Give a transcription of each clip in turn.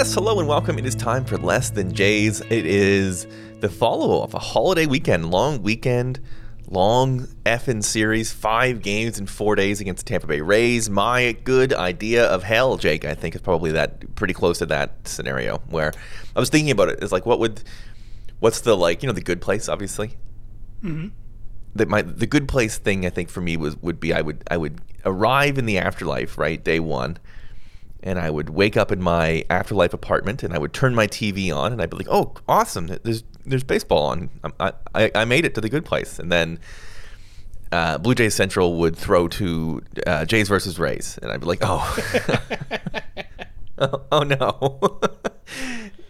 Yes, hello and welcome. It is time for Less Than Jays. It is the follow of a holiday weekend, long weekend, long effing series, five games in four days against the Tampa Bay Rays. My good idea of hell, Jake, I think is probably that pretty close to that scenario where I was thinking about it. Is like, what would, what's the like, you know, the good place, obviously. Mm-hmm. That my the good place thing I think for me was would be I would I would arrive in the afterlife right day one and I would wake up in my afterlife apartment and I would turn my TV on and I'd be like, "Oh, awesome! There's there's baseball on. I I, I made it to the good place." And then uh, Blue Jays Central would throw to uh, Jays versus Rays, and I'd be like, "Oh, oh, oh, no."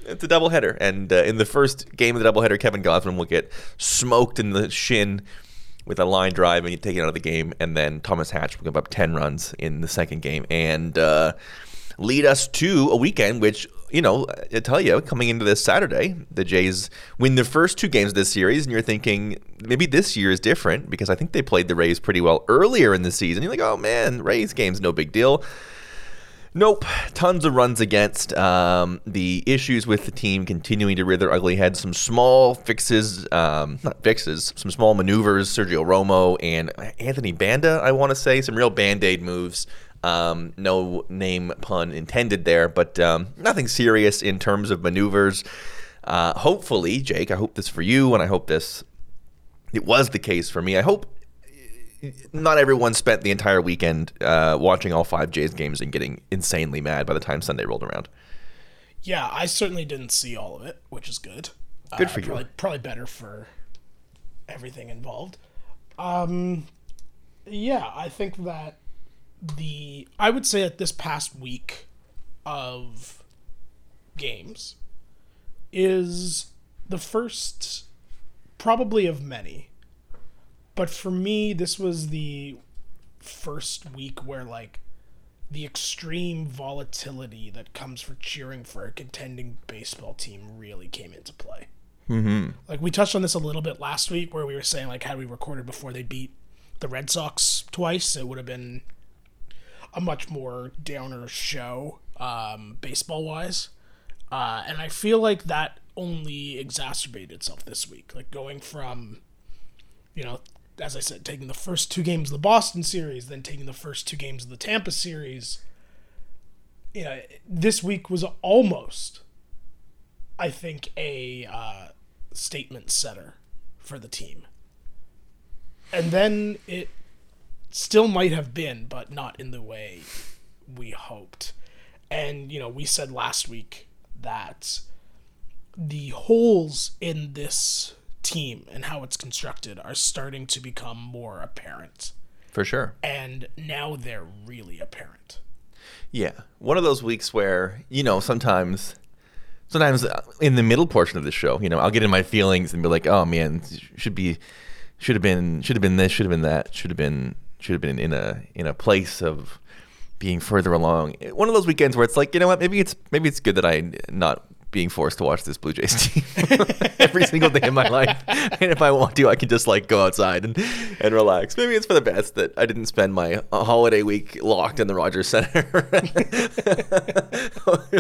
it's a doubleheader, and uh, in the first game of the doubleheader, Kevin Gausman will get smoked in the shin with a line drive, and you take it out of the game, and then Thomas Hatch will give up ten runs in the second game, and uh, lead us to a weekend which, you know, I tell you, coming into this Saturday, the Jays win their first two games of this series, and you're thinking maybe this year is different because I think they played the Rays pretty well earlier in the season. You're like, oh man, Rays game's no big deal. Nope, tons of runs against. Um, the issues with the team continuing to rear their ugly head. Some small fixes, um, not fixes, some small maneuvers. Sergio Romo and Anthony Banda, I want to say, some real band aid moves um, no name pun intended there, but um, nothing serious in terms of maneuvers. Uh, hopefully, Jake, I hope this for you, and I hope this it was the case for me. I hope not everyone spent the entire weekend uh, watching all five Jays games and getting insanely mad by the time Sunday rolled around. Yeah, I certainly didn't see all of it, which is good. Good uh, for probably, you. Probably better for everything involved. Um, yeah, I think that the I would say that this past week of games is the first probably of many. But for me this was the first week where like the extreme volatility that comes for cheering for a contending baseball team really came into play. Mm-hmm. Like we touched on this a little bit last week, where we were saying like had we recorded before they beat the Red Sox twice, it would have been a much more downer show, um, baseball wise. Uh, and I feel like that only exacerbated itself this week. Like going from, you know, as I said, taking the first two games of the Boston series, then taking the first two games of the Tampa series. You know, this week was almost, I think, a uh, statement setter for the team. And then it still might have been, but not in the way we hoped. And, you know, we said last week that the holes in this team and how it's constructed are starting to become more apparent. For sure. And now they're really apparent. Yeah. One of those weeks where, you know, sometimes sometimes uh, in the middle portion of the show, you know, I'll get in my feelings and be like, "Oh man, should be should have been should have been this, should have been that, should have been should have been in a in a place of being further along. One of those weekends where it's like, you know what, maybe it's maybe it's good that I not being forced to watch this Blue Jays team every single day in my life. And if I want to, I can just like go outside and, and relax. Maybe it's for the best that I didn't spend my holiday week locked in the Rogers Center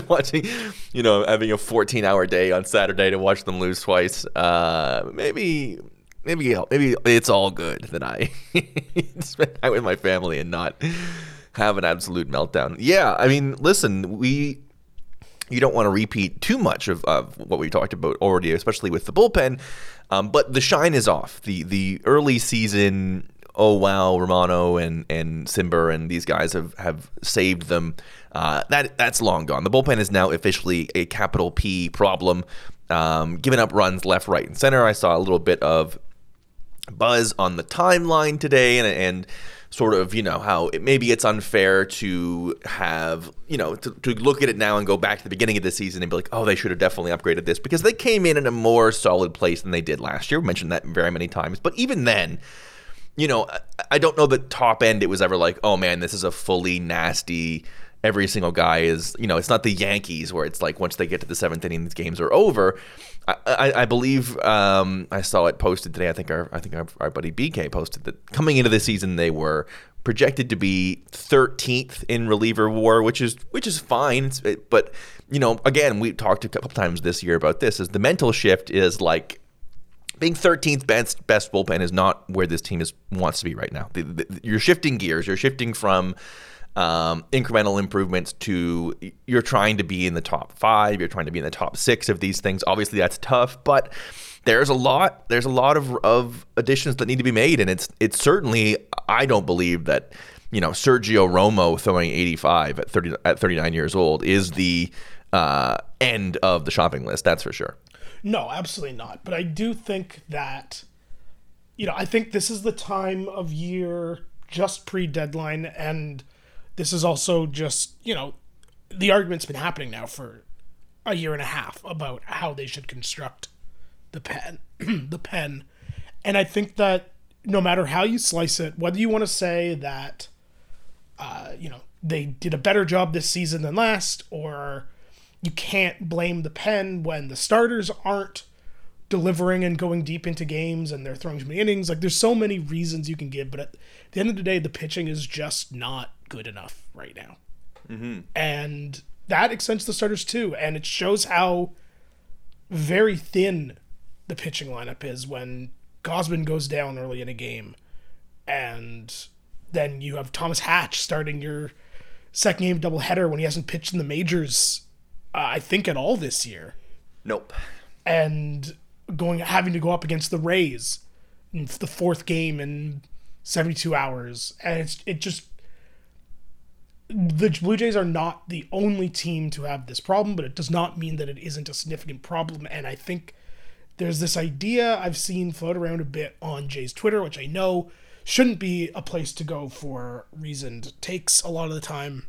watching, you know, having a 14 hour day on Saturday to watch them lose twice. Uh, maybe maybe maybe it's all good that I spend time with my family and not have an absolute meltdown. Yeah, I mean, listen, we you don't want to repeat too much of, of what we talked about already, especially with the bullpen. Um, but the shine is off. The the early season. Oh wow, Romano and and Cimber and these guys have have saved them. Uh, that that's long gone. The bullpen is now officially a capital P problem. Um, giving up runs left, right, and center. I saw a little bit of buzz on the timeline today and, and sort of you know how it, maybe it's unfair to have you know to, to, look at it now and go back to the beginning of the season and be like oh they should have definitely upgraded this because they came in in a more solid place than they did last year. We mentioned that very many times. But even then you know i don't know the top end it was ever like oh man this is a fully nasty every single guy is, you know, it's not the Yankees where it's like once they get to the seventh inning, these games are over. I, I, I believe um, I saw it posted today. I think our I think our, our buddy BK posted that coming into the season they were projected to be 13th in reliever war, which is which is fine. It, but you know, again, we talked a couple times this year about this. Is the mental shift is like being 13th best best bullpen is not where this team is wants to be right now. The, the, you're shifting gears. You're shifting from um, incremental improvements to you're trying to be in the top five. You're trying to be in the top six of these things. Obviously, that's tough, but there's a lot. There's a lot of of additions that need to be made, and it's it's certainly. I don't believe that you know Sergio Romo throwing 85 at 30 at 39 years old is the uh, end of the shopping list. That's for sure. No, absolutely not. But I do think that, you know, I think this is the time of year just pre deadline. And this is also just, you know, the argument's been happening now for a year and a half about how they should construct the pen. the pen. And I think that no matter how you slice it, whether you want to say that, uh, you know, they did a better job this season than last, or you can't blame the pen when the starters aren't delivering and going deep into games and they're throwing too many innings. Like there's so many reasons you can give, but at the end of the day, the pitching is just not good enough right now. Mm-hmm. And that extends to the starters too. And it shows how very thin the pitching lineup is when Gausman goes down early in a game. And then you have Thomas Hatch starting your second game doubleheader when he hasn't pitched in the majors uh, I think, at all this year. Nope. And going having to go up against the Rays in the fourth game in 72 hours, and it's it just the Blue Jays are not the only team to have this problem, but it does not mean that it isn't a significant problem. And I think there's this idea I've seen float around a bit on Jay's Twitter, which I know shouldn't be a place to go for reasoned takes a lot of the time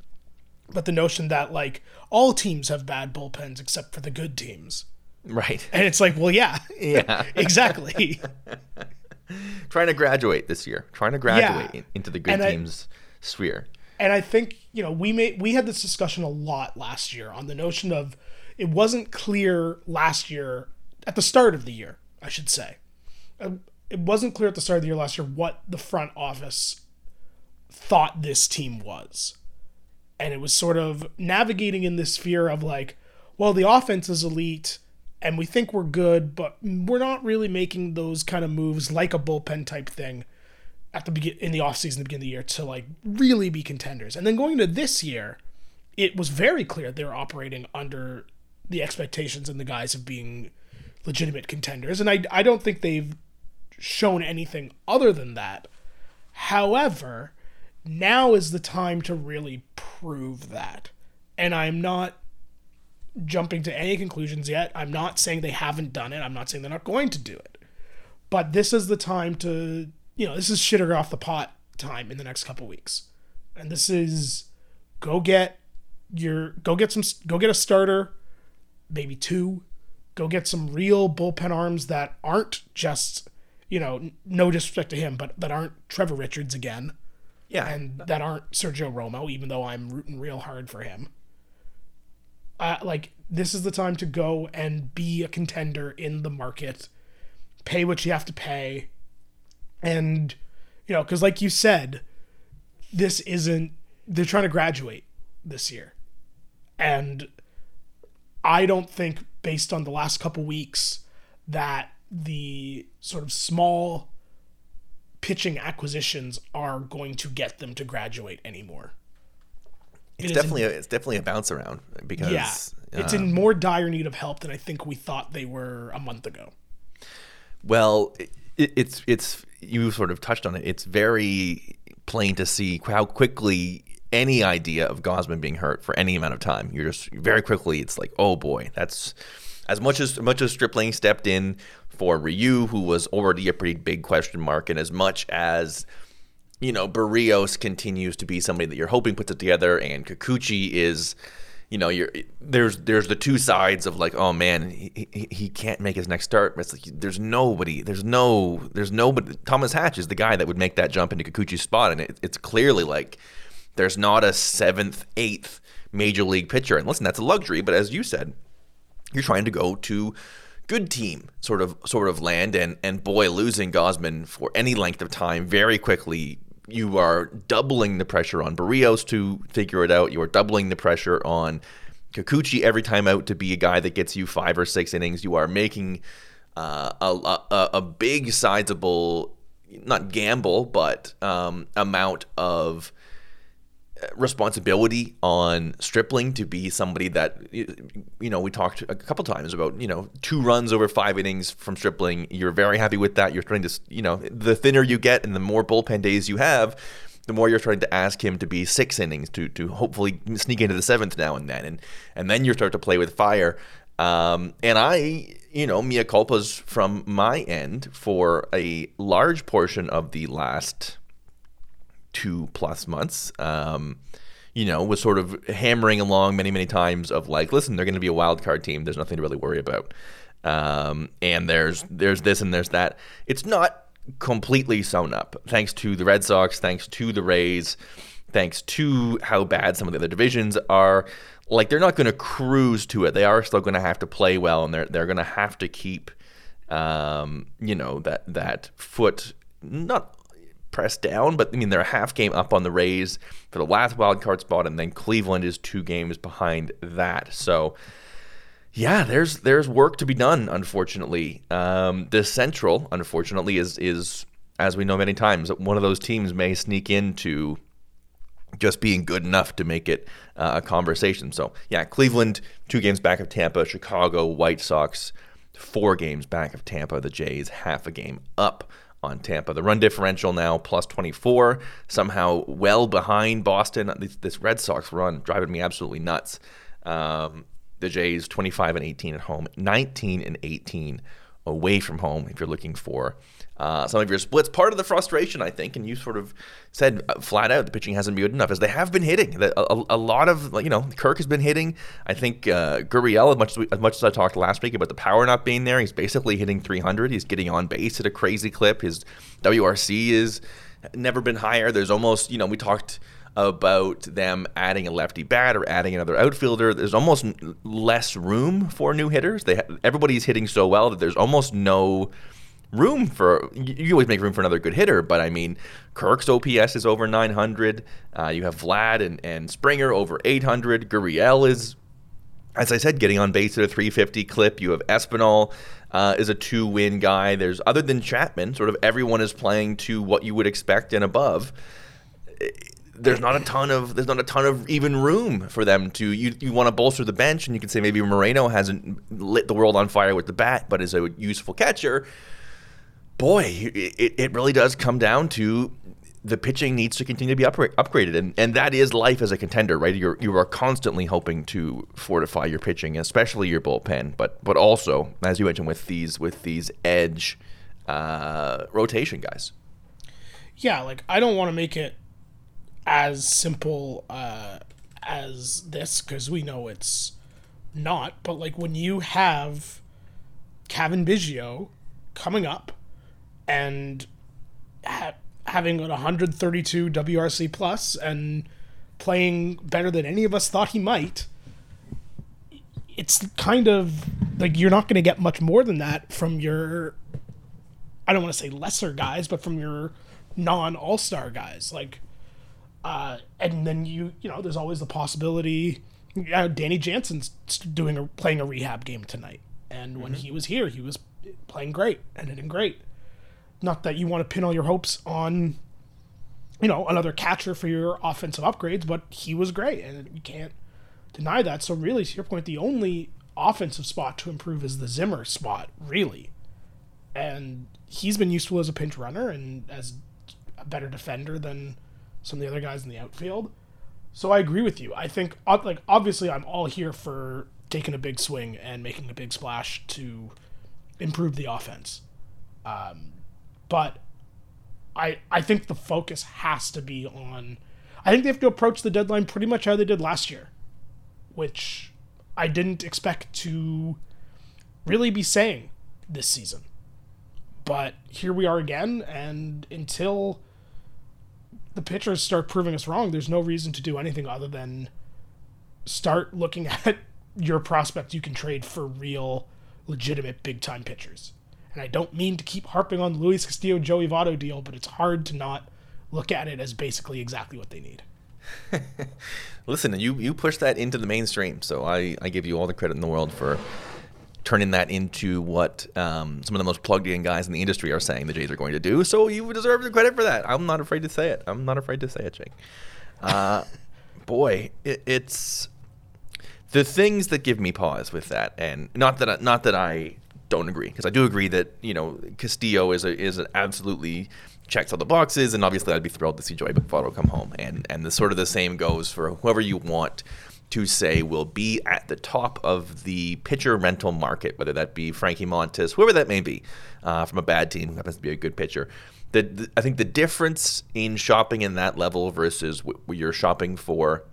but the notion that like all teams have bad bullpens except for the good teams. Right. And it's like, well, yeah. Yeah. exactly. Trying to graduate this year. Trying to graduate yeah. into the good and teams I, sphere. And I think, you know, we made we had this discussion a lot last year on the notion of it wasn't clear last year at the start of the year, I should say. Uh, it wasn't clear at the start of the year last year what the front office thought this team was and it was sort of navigating in this sphere of like, well, the offense is elite and we think we're good, but we're not really making those kind of moves like a bullpen type thing at the begin in the offseason, the beginning of the year to like really be contenders. And then going into this year, it was very clear they were operating under the expectations and the guise of being legitimate contenders. And I, I don't think they've shown anything other than that. However, now is the time to really prove that. And I'm not jumping to any conclusions yet. I'm not saying they haven't done it. I'm not saying they're not going to do it. But this is the time to, you know, this is shitter off the pot time in the next couple weeks. And this is go get your go get some go get a starter, maybe two. Go get some real bullpen arms that aren't just, you know, no disrespect to him, but that aren't Trevor Richards again yeah. And that aren't Sergio Romo, even though I'm rooting real hard for him. Uh, like, this is the time to go and be a contender in the market, pay what you have to pay. And, you know, because like you said, this isn't, they're trying to graduate this year. And I don't think, based on the last couple weeks, that the sort of small pitching acquisitions are going to get them to graduate anymore. It's it definitely in, a, it's definitely a bounce around because yeah, it's in um, more dire need of help than I think we thought they were a month ago. Well, it, it's it's you sort of touched on it. It's very plain to see how quickly any idea of Gausman being hurt for any amount of time, you're just very quickly. It's like, oh boy, that's as much as much as Stripling stepped in for Ryu, who was already a pretty big question mark, and as much as you know, Berrios continues to be somebody that you're hoping puts it together, and Kikuchi is, you know, you're there's there's the two sides of like, oh man, he, he, he can't make his next start. It's like there's nobody, there's no, there's nobody. Thomas Hatch is the guy that would make that jump into Kikuchi's spot, and it, it's clearly like There's not a seventh, eighth major league pitcher. And listen, that's a luxury, but as you said, you're trying to go to good team sort of sort of land and and boy losing Gausman for any length of time very quickly you are doubling the pressure on Berrios to figure it out. You are doubling the pressure on Kikuchi every time out to be a guy that gets you five or six innings. You are making uh, a, a, a big sizable not gamble but um, amount of responsibility on Stripling to be somebody that you know we talked a couple times about you know two runs over five innings from Stripling. You're very happy with that. You're trying to you know the thinner you get and the more bullpen days you have, the more you're trying to ask him to be six innings to to hopefully sneak into the seventh now and then, and and then you start to play with fire. Um, and I, you know, mea culpas from my end for a large portion of the last two plus months. Um, you know, was sort of hammering along many, many times of like, listen, they're going to be a wild card team. There's nothing to really worry about. Um, and there's there's this and there's that. It's not completely sewn up, thanks to the Red Sox, thanks to the Rays, thanks to how bad some of the other divisions are. Like they're not going to cruise to it. They are still going to have to play well, and they're they're going to have to keep, um, you know, that that foot not pressed down, but I mean they're a half game up on the Rays for the last wild card spot, and then Cleveland is two games behind that. So yeah, there's there's work to be done. Unfortunately, um, the Central, unfortunately, is is as we know many times, one of those teams may sneak into just being good enough to make it uh, a conversation. So yeah, Cleveland two games back of Tampa, Chicago White Sox four games back of Tampa, the Jays half a game up on Tampa. The run differential now plus 24, somehow well behind Boston. This, this Red Sox run driving me absolutely nuts. Um, the Jays 25 and 18 at home, 19 and 18 away from home if you're looking for uh, some of your splits. Part of the frustration, I think, and you sort of said uh, flat out the pitching hasn't been good enough, is they have been hitting. A, a, a lot of, you know, Kirk has been hitting. I think uh, Gurriel, as much as, we, as much as I talked last week about the power not being there, he's basically hitting 300. He's getting on base at a crazy clip. His WRC is never been higher. There's almost, you know, we talked about them adding a lefty bat or adding another outfielder. There's almost less room for new hitters. They everybody's hitting so well that there's almost no room for you always make room for another good hitter, but I mean Kirk's OPS is over 900. Uh, you have Vlad and, and Springer over 800. Gurriel is, as I said, getting on base at a 350 clip. You have Espinal uh, is a two win guy. There's other than Chapman, sort of everyone is playing to what you would expect and above. There's not a ton of there's not a ton of even room for them to you you want to bolster the bench and you can say maybe Moreno hasn't lit the world on fire with the bat but is a useful catcher boy, it, it really does come down to the pitching needs to continue to be upgraded, and and that is life as a contender, right? You're you are constantly hoping to fortify your pitching, especially your bullpen, but but also as you mentioned with these with these edge uh, rotation guys. Yeah, like I don't want to make it as simple uh, as this because we know it's not. But like when you have Cavan Biggio coming up and ha- having an 132 WRC plus and playing better than any of us thought he might, it's kind of like you're not going to get much more than that from your. I don't want to say lesser guys, but from your non All Star guys, like, uh, and then you you know there's always the possibility. Yeah, Danny Jansen's doing a playing a rehab game tonight, and when mm-hmm. he was here, he was playing great and hitting great. Not that you want to pin all your hopes on, you know, another catcher for your offensive upgrades, but he was great, and you can't deny that. So really, to your point, the only offensive spot to improve is the Zimmer spot, really. And he's been useful as a pinch runner and as a better defender than some of the other guys in the outfield. So I agree with you. I think like obviously I'm all here for taking a big swing and making a big splash to improve the offense. Um, but I I think the focus has to be on. I think they have to approach the deadline pretty much how they did last year, which I didn't expect to really be saying this season. But here we are again, and until the pitchers start proving us wrong, there's no reason to do anything other than start looking at your prospects you can trade for real, legitimate big time pitchers. And I don't mean to keep harping on the Luis Castillo Joey Votto deal, but it's hard to not look at it as basically exactly what they need. Listen, you you push that into the mainstream, so I, I give you all the credit in the world for turning that into what um, some of the most plugged in guys in the industry are saying the Jays are going to do. So you deserve the credit for that. I'm not afraid to say it. I'm not afraid to say it, Jake. Uh, boy, it, it's the things that give me pause with that, and not that I, not that I don't agree because I do agree that you know Castillo is a, is an absolutely checks all the boxes, and obviously I'd be thrilled to see Joey Votto come home. And and the sort of the same goes for whoever you want to say will be at the top of the pitcher rental market, whether that be Frankie Montas, whoever that may be, uh, from a bad team who happens to be a good pitcher. The, the, I think the difference in shopping in that level versus where you're shopping for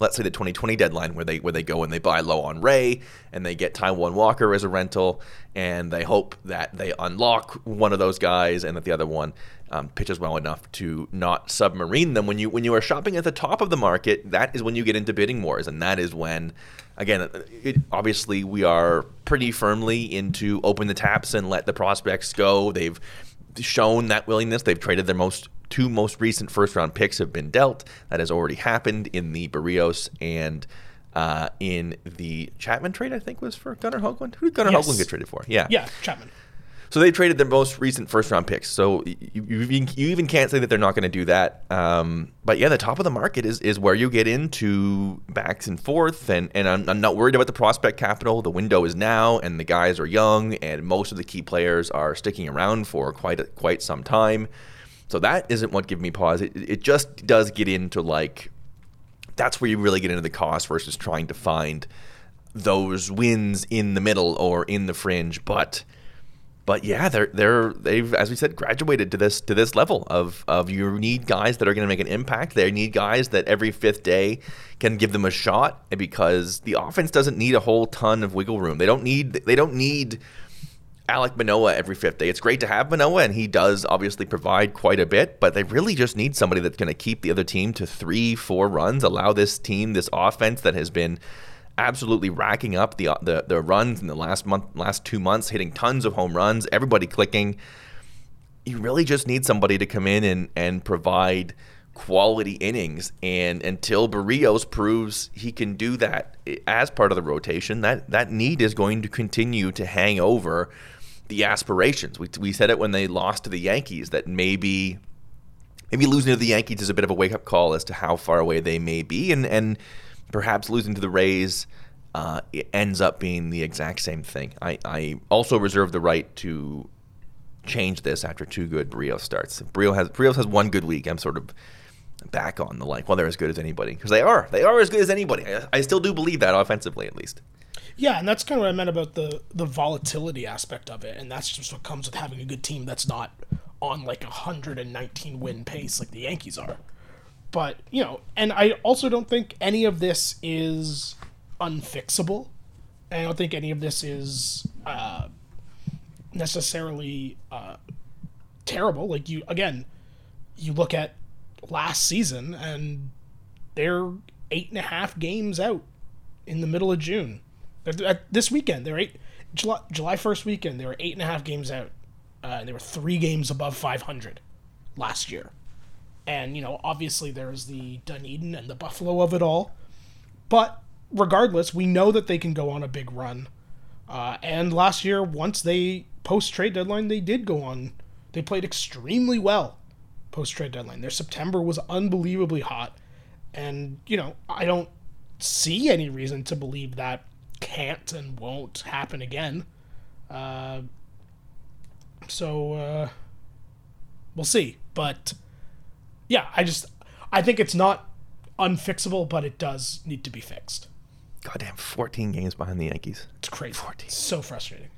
let's say the 2020 deadline where they where they go and they buy low on Ray and they get Taijuan Walker as a rental and they hope that they unlock one of those guys and that the other one um, pitches well enough to not submarine them. When you when you are shopping at the top of the market, that is when you get into bidding wars, and that is when, again, it, obviously we are pretty firmly into open the taps and let the prospects go. They've shown that willingness. They've traded their most two most recent first round picks have been dealt. That has already happened in the Berrios and uh, in the Chapman trade. I think was for Gunnar Hoglund. Who did Gunnar yes. Hoglund get traded for? Yeah, yeah, Chapman. So they traded their most recent first round picks. So you, you, you even can't say that they're not going to do that. Um, but yeah, the top of the market is, is where you get into backs and forth. And, and I'm, I'm not worried about the prospect capital. The window is now, and the guys are young, and most of the key players are sticking around for quite a, quite some time. So that isn't what give me pause. It, it just does get into like that's where you really get into the cost versus trying to find those wins in the middle or in the fringe. But but yeah, they're they're they've as we said graduated to this to this level of of you need guys that are going to make an impact. They need guys that every fifth day can give them a shot because the offense doesn't need a whole ton of wiggle room. They don't need they don't need Alek Manoah every fifth day. It's great to have Manoah, and he does obviously provide quite a bit, but they really just need somebody that's going to keep the other team to three, four runs, allow this team, this offense that has been absolutely racking up the, the, the runs in the last month, last two months, hitting tons of home runs, everybody clicking. You really just need somebody to come in and, and provide quality innings. And until Berrios proves he can do that eh, as part of the rotation, that, that need is going to continue to hang over the aspirations. We, we said it when they lost to the Yankees that maybe maybe losing to the Yankees is a bit of a wake up call as to how far away they may be, and and perhaps losing to the Rays uh, ends up being the exact same thing. I, I also reserve the right to change this after two good Berrios starts. If Berrios has Berrios has one good week. I'm sort of back on the like, well, they're as good as anybody because they are. They are as good as anybody. I, I still do believe that offensively, at least. Yeah, and that's kind of what I meant about the the volatility aspect of it, and that's just what comes with having a good team that's not on like a 119 win pace like the Yankees are. But you know, and I also don't think any of this is unfixable. I don't think any of this is uh, necessarily uh, terrible. Like you again, you look at last season and they're eight and a half games out in the middle of June this weekend, they're eight July July first weekend. They were eight and a half games out. Uh, they were three games above 500 last year, and you know obviously there's the Dunedin and the Buffalo of it all, but regardless, we know that they can go on a big run. Uh, and last year, once they post trade deadline, they did go on. They played extremely well post trade deadline. Their September was unbelievably hot, and you know I don't see any reason to believe that can't and won't happen again. Uh, so uh, we'll see. But yeah, I just I think it's not unfixable, but it does need to be fixed. Goddamn, 14 games behind the Yankees. It's crazy. 14. It's so frustrating.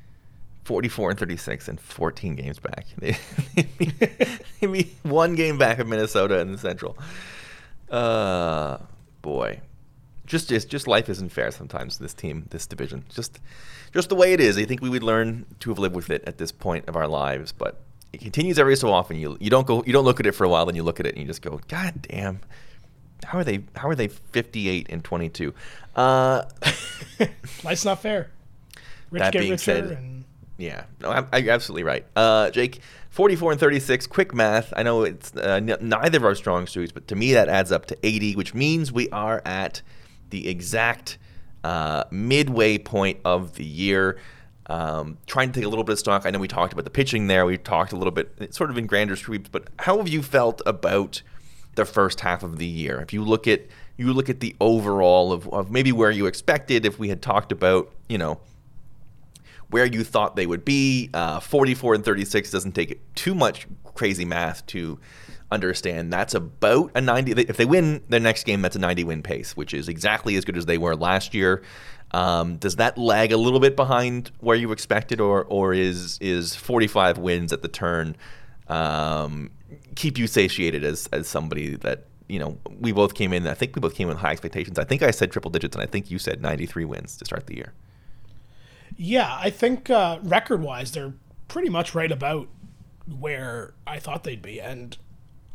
44 and 36 and 14 games back. They, be one game back of Minnesota in the Central. Uh, boy just just just life isn't fair sometimes. This team, this division, just just the way it is. I think we would learn to have lived with it at this point of our lives, but it continues every so often. You you don't go you don't look at it for a while, then you look at it and you just go, God damn, how are they how are they 58 and 22? Uh, Life's not fair. Rich That get being richer, said- and yeah, no, I'm, I'm absolutely right. Uh, Jake, 44 and 36. Quick math. I know it's uh, n- neither of our strong suits, but to me that adds up to 80, which means we are at the exact uh, midway point of the year. Um, trying to take a little bit of stock. I know we talked about the pitching there. We talked a little bit, sort of in grander sweeps. But how have you felt about the first half of the year? If you look at you look at the overall of, of maybe where you expected, if we had talked about, you know, where you thought they would be. Uh, 44 and 36 doesn't take too much crazy math to understand. That's about a 90. If they win their next game, that's a 90 win pace, which is exactly as good as they were last year. Um, does that lag a little bit behind where you expected, or or is is 45 wins at the turn um, keep you satiated as as somebody that you know we both came in? I think we both came in high expectations. I think I said triple digits, and I think you said 93 wins to start the year. yeah, I think uh, record-wise, they're pretty much right about where I thought they'd be. And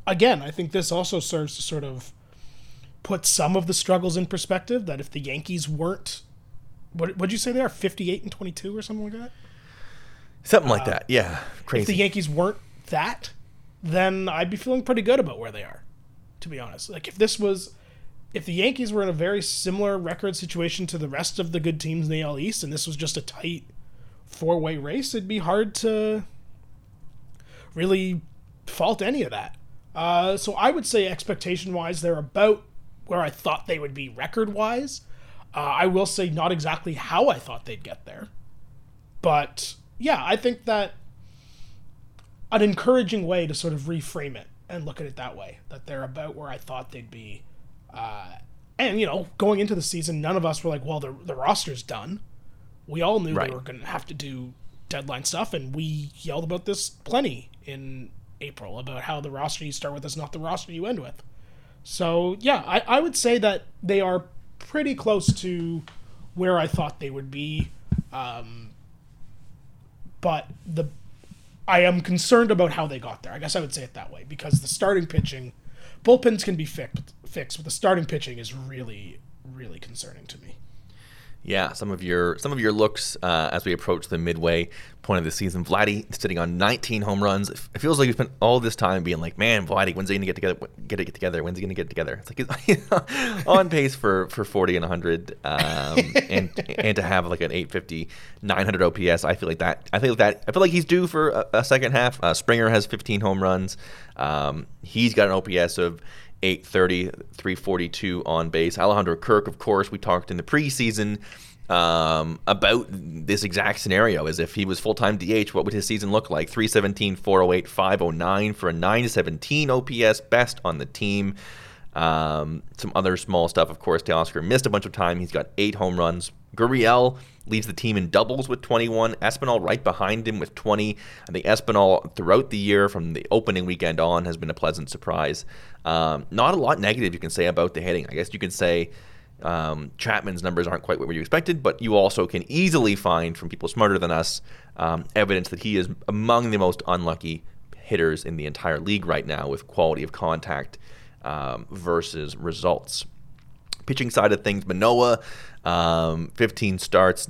again, I think this also serves to sort of put some of the struggles in perspective. That if the Yankees weren't, what would you say they are, fifty-eight and twenty-two or something like that? Something like uh, that, yeah. Crazy. If the Yankees weren't that, then I'd be feeling pretty good about where they are. To be honest, like if this was, if the Yankees were in a very similar record situation to the rest of the good teams in the AL East, and this was just a tight four-way race, it'd be hard to really fault any of that. Uh, so I would say expectation-wise, they're about where I thought they would be record-wise. Uh, I will say not exactly how I thought they'd get there, but yeah, I think that an encouraging way to sort of reframe it and look at it that way that they're about where I thought they'd be. Uh, and you know, going into the season, none of us were like, "Well, the the roster's done." We all knew Right. they were going to have to do deadline stuff, and we yelled about this plenty in April about how the roster you start with is not the roster you end with. So yeah, I, I would say that they are pretty close to where I thought they would be. Um, but the I am concerned about how they got there. I guess I would say it that way because the starting pitching, bullpens can be fixed, fixed, but the starting pitching is really, really concerning to me. Yeah, some of your some of your looks uh, as we approach the midway point of the season. Vladdy sitting on 19 home runs. It feels like we spent all this time being like, man, Vladdy, when's he gonna get together? Get it get together? When's he gonna get together? It's like he's on pace for for 40 and 100, um, and and to have like an 850, 900 OPS. I feel like that. I feel like that. I feel like he's due for a, a second half. Uh, Springer has 15 home runs. Um, he's got an OPS of 830, 342 on base. Alejandro Kirk, of course, we talked in the preseason um, about this exact scenario as if he was full time DH. What would his season look like? 317, 408, 509 for a 917 OPS, best on the team. Um, some other small stuff, of course. Teoscar missed a bunch of time. He's got eight home runs. Gurriel leads the team in doubles with 21. Espinal right behind him with 20. I think Espinal throughout the year, from the opening weekend on, has been a pleasant surprise. Um, not a lot negative you can say about the hitting. I guess you can say um, Chapman's numbers aren't quite what you expected, but you also can easily find from people smarter than us um, evidence that he is among the most unlucky hitters in the entire league right now with quality of contact um, versus results. Pitching side of things, Manoah, um, 15 starts,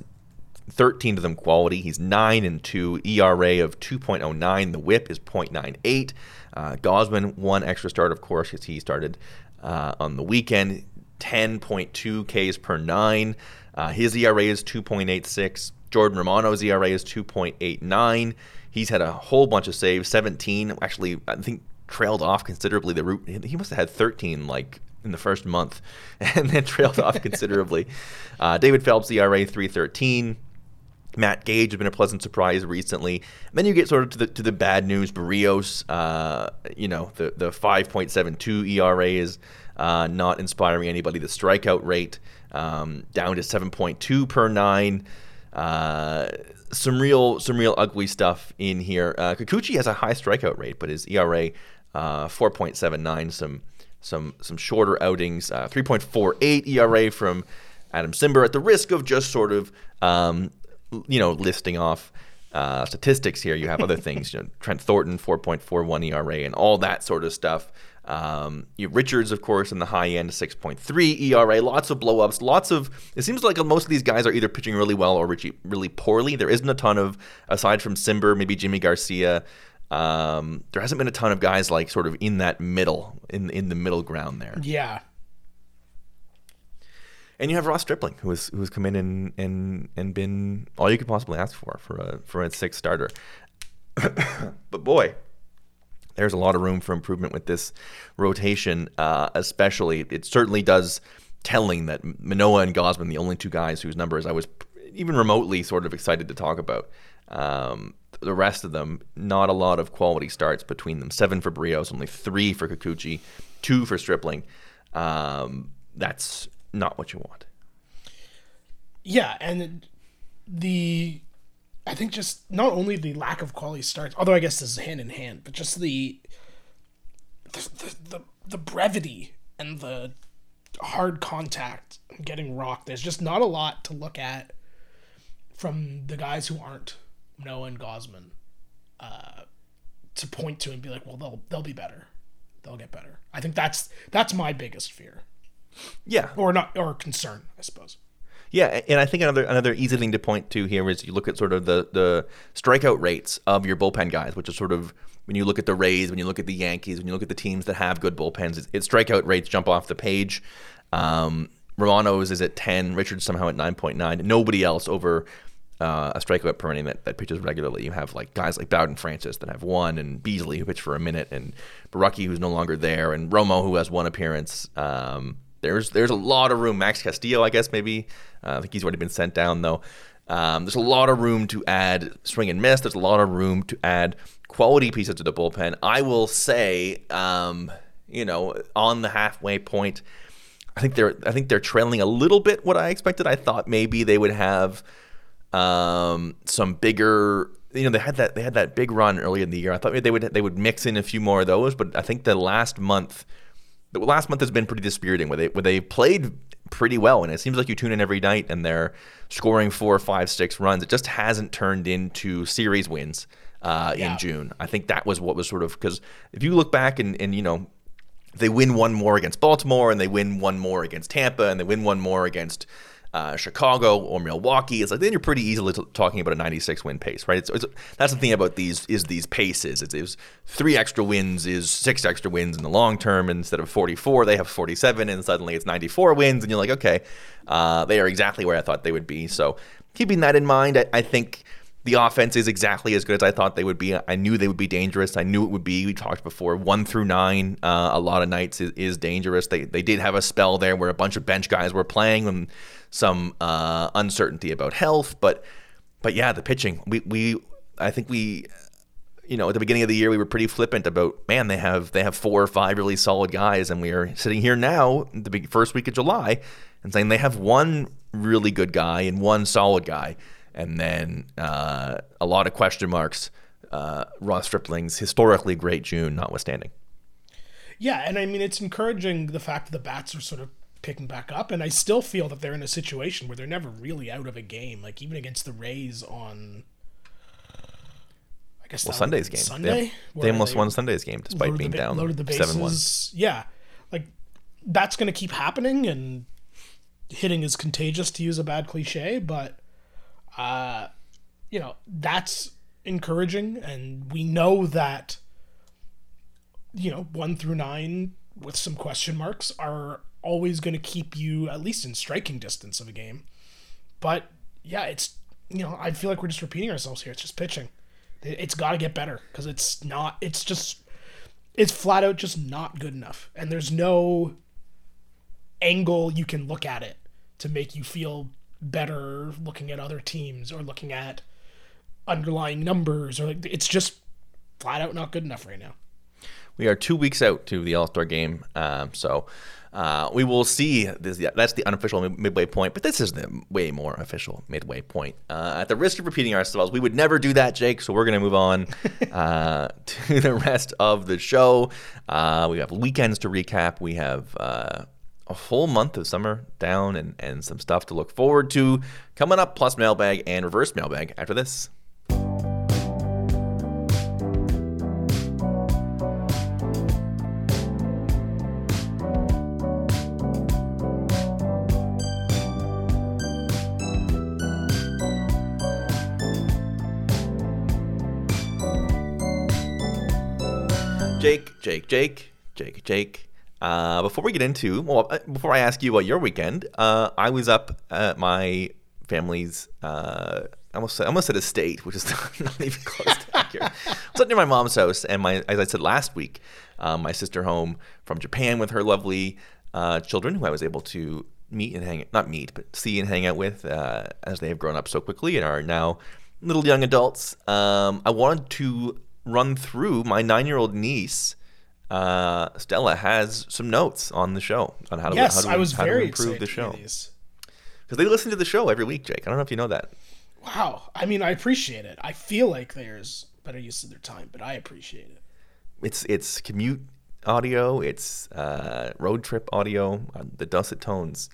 13 of them quality. He's 9 and 2, ERA of 2.09. The whip is 0.98. Uh, Gausman, one extra start, of course, because he started uh, on the weekend. 10.2 Ks per 9. Uh, his ERA is 2.86. Jordan Romano's ERA is 2.89. He's had a whole bunch of saves, 17. Actually, I think trailed off considerably. The root he must have had 13 like in the first month, and then trailed off considerably. Uh, David Phelps ERA 313. Matt Gage has been a pleasant surprise recently. And then you get sort of to the to the bad news. Berrios, uh, you know, the the 5.72 ERA is uh, not inspiring anybody. The strikeout rate um, down to 7.2 per nine. Uh, some real some real ugly stuff in here. Uh, Kikuchi has a high strikeout rate, but his ERA uh, 4.79. Some some some shorter outings. Uh, 3.48 ERA from Adam Cimber at the risk of just sort of um, you know listing off uh, statistics here. You have other things, you know, Trent Thornton, 4.41 ERA, and all that sort of stuff. Um, you Richards, of course, in the high end, 6.3 ERA. Lots of blowups. Lots of. It seems like most of these guys are either pitching really well or really poorly. There isn't a ton of, aside from Cimber, maybe Jimmy Garcia. Um, there hasn't been a ton of guys like sort of in that middle, in in the middle ground there. Yeah. And you have Ross Stripling, who has who has come in and and and been all you could possibly ask for for a for a six starter. but boy, there's a lot of room for improvement with this rotation, uh, especially. It certainly does telling that Manoah and Gausman, the only two guys whose numbers I was even remotely sort of excited to talk about. Um, the rest of them, not a lot of quality starts between them. Seven for Berrios, only three for Kikuchi, two for Stripling. Um, that's not what you want. Yeah, and the I think just not only the lack of quality starts, although I guess this is hand in hand, but just the the the, the, brevity and the hard contact getting rocked. There's just not a lot to look at from the guys who aren't Noah and Gausman uh, to point to and be like, well, they'll they'll be better, they'll get better. I think that's that's my biggest fear. Yeah, or not or concern, I suppose. Yeah, and I think another another easy thing to point to here is you look at sort of the the strikeout rates of your bullpen guys, which is sort of when you look at the Rays, when you look at the Yankees, when you look at the teams that have good bullpens, it's, it's strikeout rates jump off the page. Um, Romano's is at 10, Richards somehow at 9.9. Nobody else over uh, a strikeout per inning that, that pitches regularly. You have like guys like Bowden Francis that have one, and Beasley who pitched for a minute, and Borucki who's no longer there, and Romo who has one appearance. Um, there's there's a lot of room. Max Castillo, I guess maybe. Uh, I think he's already been sent down though. Um, there's a lot of room to add swing and miss. There's a lot of room to add quality pieces to the bullpen. I will say, um, you know, on the halfway point, I think they're I think they're trailing a little bit what I expected. I thought maybe they would have um, some bigger you know they had that they had that big run early in the year. I thought maybe they would they would mix in a few more of those, but I think the last month the last month has been pretty dispiriting where they where they played pretty well and it seems like you tune in every night and they're scoring four, five, six runs. It just hasn't turned into series wins uh, yeah. in June. I think that was what was sort of because if you look back and, and you know they win one more against Baltimore and they win one more against Tampa and they win one more against uh, Chicago or Milwaukee. It's like then you're pretty easily t- talking about a 96 win pace, right? It's, it's, that's the thing about these is these paces. It's, it's, three extra wins is six extra wins in the long term. Instead of 44, they have 47, and suddenly it's 94 wins, and you're like, okay, uh, they are exactly where I thought they would be. So keeping that in mind, I, I think the offense is exactly as good as I thought they would be. I knew they would be dangerous. I knew it would be. We talked before, one through nine, uh, a lot of nights is, is, dangerous. They they did have a spell there where a bunch of bench guys were playing and some uh, uncertainty about health, but but yeah, the pitching. We we I think we you know, at the beginning of the year, we were pretty flippant about, man, they have they have four or five really solid guys, and we are sitting here now, the first week of July, and saying they have one really good guy and one solid guy, and then uh, a lot of question marks. Uh, Ross Stripling's historically great June, notwithstanding. Yeah, and I mean it's encouraging the fact that the bats are sort of picking back up, and I still feel that they're in a situation where they're never really out of a game. Like even against the Rays on, I guess well Sunday's game. Sunday, they, they almost they won Sunday's game despite being the, down loaded the bases. seven one. Yeah, like that's going to keep happening, and hitting is contagious to use a bad cliche, but uh, you know that's encouraging, and we know that you know one through nine with some question marks are always going to keep you at least in striking distance of a game. But yeah, it's you know I feel like we're just repeating ourselves here. It's just pitching. It's got to get better because it's not. It's just it's flat out just not good enough, and there's no angle you can look at it to make you feel better looking at other teams or looking at underlying numbers or like it's just flat out not good enough right now. We are two weeks out to the All Star game, um, so uh, we will see. This, that's the unofficial midway point, but this is the way more official midway point. Uh, at the risk of repeating ourselves, we would never do that, Jake. So we're going to move on uh, to the rest of the show. Uh, we have weekends to recap. We have uh, a full month of summer down and, and some stuff to look forward to coming up, plus mailbag and reverse mailbag after this. Jake, Jake, Jake, Jake, Jake. Uh, before we get into, well, uh, before I ask you about your weekend, uh, I was up at my family's, uh, I almost said, I almost said estate, which is not, not even close to accurate. I was up near my mom's house, and my, as I said last week, um, my sister home from Japan with her lovely uh, children, who I was able to meet and hang, not meet, but see and hang out with uh, as they have grown up so quickly and are now little young adults. Um, I wanted to run through my nine-year-old niece. Uh, Stella has some notes on the show on how to Yes, how to, I was how to improve the show because they listen to the show every week. Jake, I don't know if you know that. Wow. I mean, I appreciate it. I feel like there's better use of their time, but I appreciate it. It's it's commute audio, it's uh, road trip audio, uh, the dulcet tones.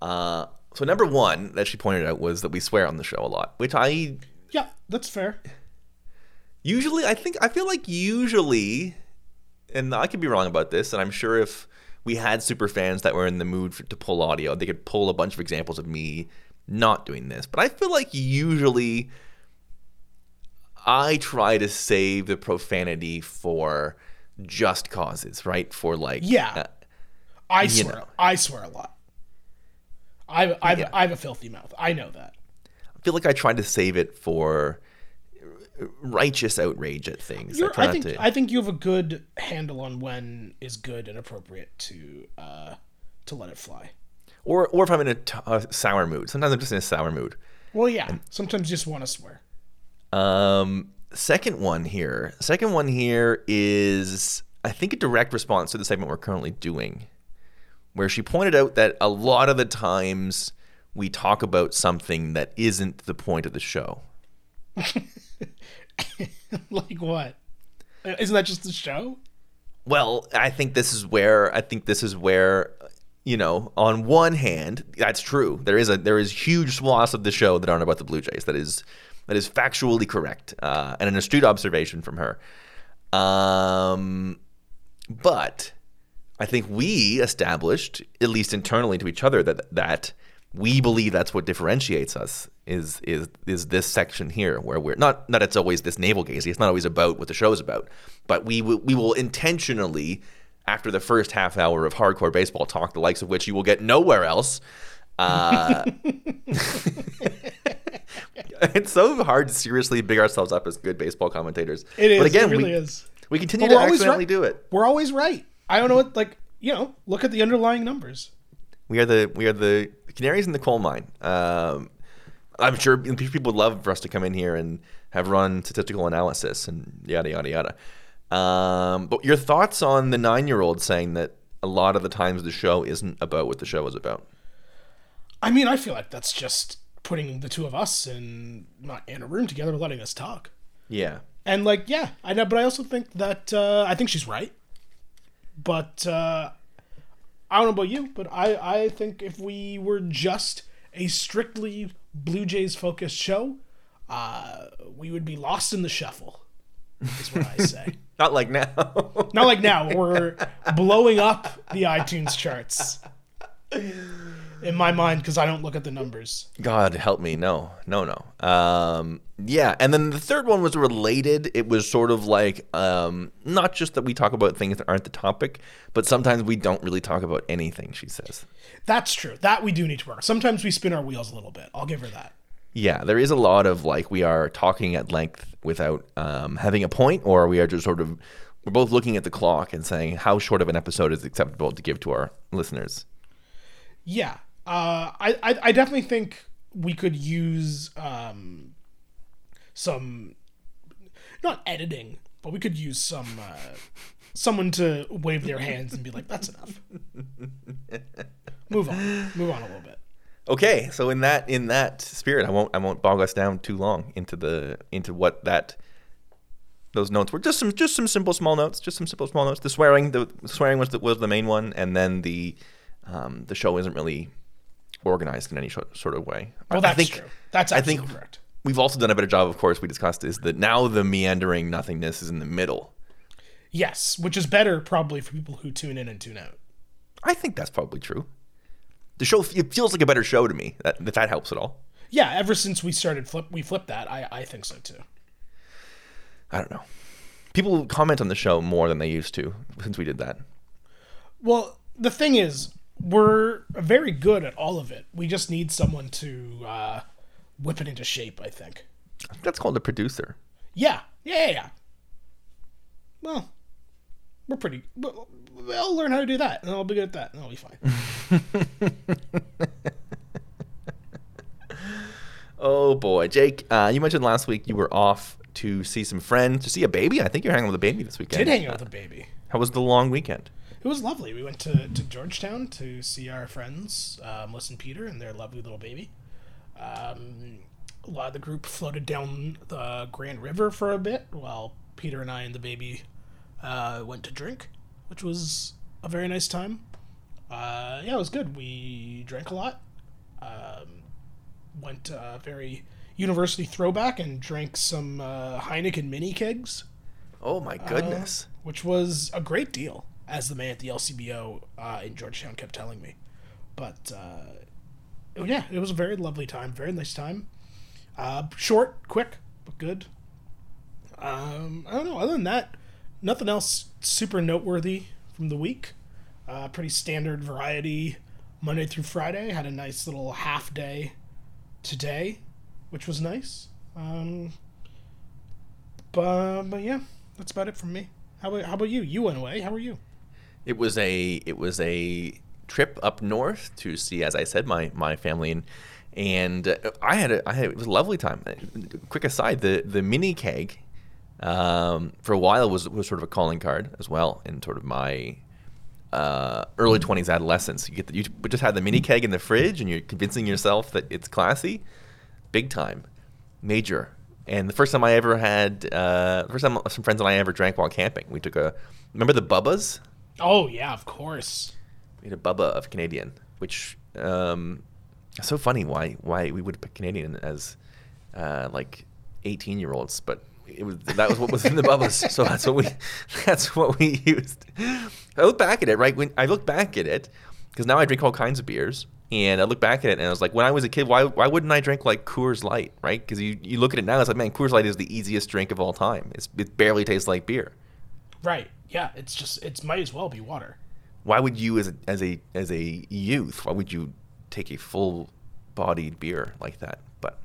Uh, so number one that she pointed out was that we swear on the show a lot, which I Yeah, that's fair. usually I think I feel like usually, and I could be wrong about this, and I'm sure if we had super fans that were in the mood for, to pull audio, they could pull a bunch of examples of me not doing this. But I feel like usually I try to save the profanity for just causes, right? For like Yeah. uh, I swear. know. I swear a lot. I I Yeah. I have a filthy mouth. I know that. I feel like I try to save it for righteous outrage at things. I You're, I think to. I think you have a good handle on when is good and appropriate to uh to let it fly. or or if I'm in a, t- a sour mood. Sometimes I'm just in a sour mood. Well, yeah. Sometimes you just want to swear. Um, second one here. Second one here is I think a direct response to the segment we're currently doing, where she pointed out that a lot of the times we talk about something that isn't the point of the show. like what? Isn't that just the show? Well, I think this is where I think this is where you know, on one hand, that's true. There is a there is huge swaths of the show that aren't about the Blue Jays. That is that is factually correct uh, and an astute observation from her. Um, but I think we established, at least internally to each other, that that we believe that's what differentiates us is is is this section here where we're not not it's always this navel gazing. It's not always about what the show is about, but we will we will intentionally after the first half hour of hardcore baseball talk, the likes of which you will get nowhere else. Uh, it's so hard to seriously big ourselves up as good baseball commentators. It is. But again, it really we, is. we continue But to accidentally right. do it. We're always right. I don't know what like you know. Look at the underlying numbers. We are the we are the canaries in the coal mine. Um, I'm sure people would love for us to come in here and have run statistical analysis and yada yada yada. Um, but your thoughts on the nine-year-old saying that a lot of the times the show isn't about what the show is about? I mean, I feel like that's just putting the two of us in not in a room together, letting us talk. Yeah, And like, yeah, I know, but I also think that uh, I think she's right. But uh, I don't know about you, but I I think if we were just a strictly Blue Jays focused show, uh, we would be lost in the shuffle. Is what I say. not like now. Not like now we're blowing up the iTunes charts. In my mind, because I don't look at the numbers. God help me, no, no, no. Um, yeah, and then the third one was related. It was sort of like um, not just that we talk about things that aren't the topic, but sometimes we don't really talk about anything. She says. That's true. That we do need to work. Sometimes we spin our wheels a little bit. I'll give her that. Yeah, there is a lot of like we are talking at length without um, having a point, or we are just sort of we're both looking at the clock and saying how short of an episode is acceptable to give to our listeners. Yeah, uh, I, I I definitely think we could use um, some not editing, but we could use some uh, someone to wave their hands and be like, "That's enough." Move on. Move on a little bit. Okay, so in that in that spirit, I won't I won't bog us down too long into the into what that those notes were. Just some just some simple small notes, just some simple small notes. The swearing the swearing was the, was the main one, and then the um, the show isn't really organized in any sort of way. Well, I that's think, true. That's I think correct. We've also done a better job, of course. We discussed is that now the meandering nothingness is in the middle. Yes, which is better probably for people who tune in and tune out. I think that's probably true. The show it feels like a better show to me. That if that helps at all. Yeah, ever since we started flip, we flipped that. I I think so too. I don't know. People comment on the show more than they used to since we did that. Well, the thing is, we're very good at all of it. We just need someone to uh, whip it into shape. I think. That's called a producer. Yeah, yeah, yeah. yeah. Well, we're pretty. well, I'll learn how to do that, and I'll be good at that, and I'll be fine. Oh boy, Jake! Uh, you mentioned last week you were off to see some friends, to see a baby. I think you're hanging with a baby this weekend. Did hang out with a baby. How was the long weekend? It was lovely. We went to, to Georgetown to see our friends, um, Liz and Peter, and their lovely little baby. Um, a lot of the group floated down the Grand River for a bit while Peter and I and the baby uh, went to drink, which was a very nice time. Uh, yeah, it was good. We drank a lot. Um, went uh, very university throwback and drank some uh, Heineken mini kegs Oh my goodness! which was a great deal, as the man at the LCBO uh, in Georgetown kept telling me. But uh, yeah, it was a very lovely time, very nice time. Uh, short, quick, but good. Um, I don't know. Other than that, nothing else super noteworthy from the week. Uh, pretty standard variety. Monday through Friday had a nice little half day today, which was nice. Um, but, but yeah, that's about it from me. How about how about you? You went away. How are you? It was a it was a trip up north to see, as I said, my my family and and uh, I had a, I had it was a lovely time. Quick aside, the the mini keg um, for a while was was sort of a calling card as well in sort of my uh, early twenties adolescence. You get the, you just had the mini keg in the fridge and you're convincing yourself that it's classy, big time, major. And the first time I ever had, uh, the first time some friends and I ever drank while camping, we took a remember the Bubbas. Oh yeah, of course. We had a Bubba of Canadian, which um, it's so funny why why we would pick Canadian as uh, like eighteen year olds, but it was that was what was in the Bubbas, so that's what we that's what we used. I look back at it, right? When I look back at it, because now I drink all kinds of beers, and I look back at it and I was like, when I was a kid, why why wouldn't I drink like Coors Light, right? Because you, you look at it now, it's like, man, Coors Light is the easiest drink of all time. It's, it barely tastes like beer. Right. Yeah. It's just it might as well be water. Why would you, as a as a as a youth, why would you take a full bodied beer like that? But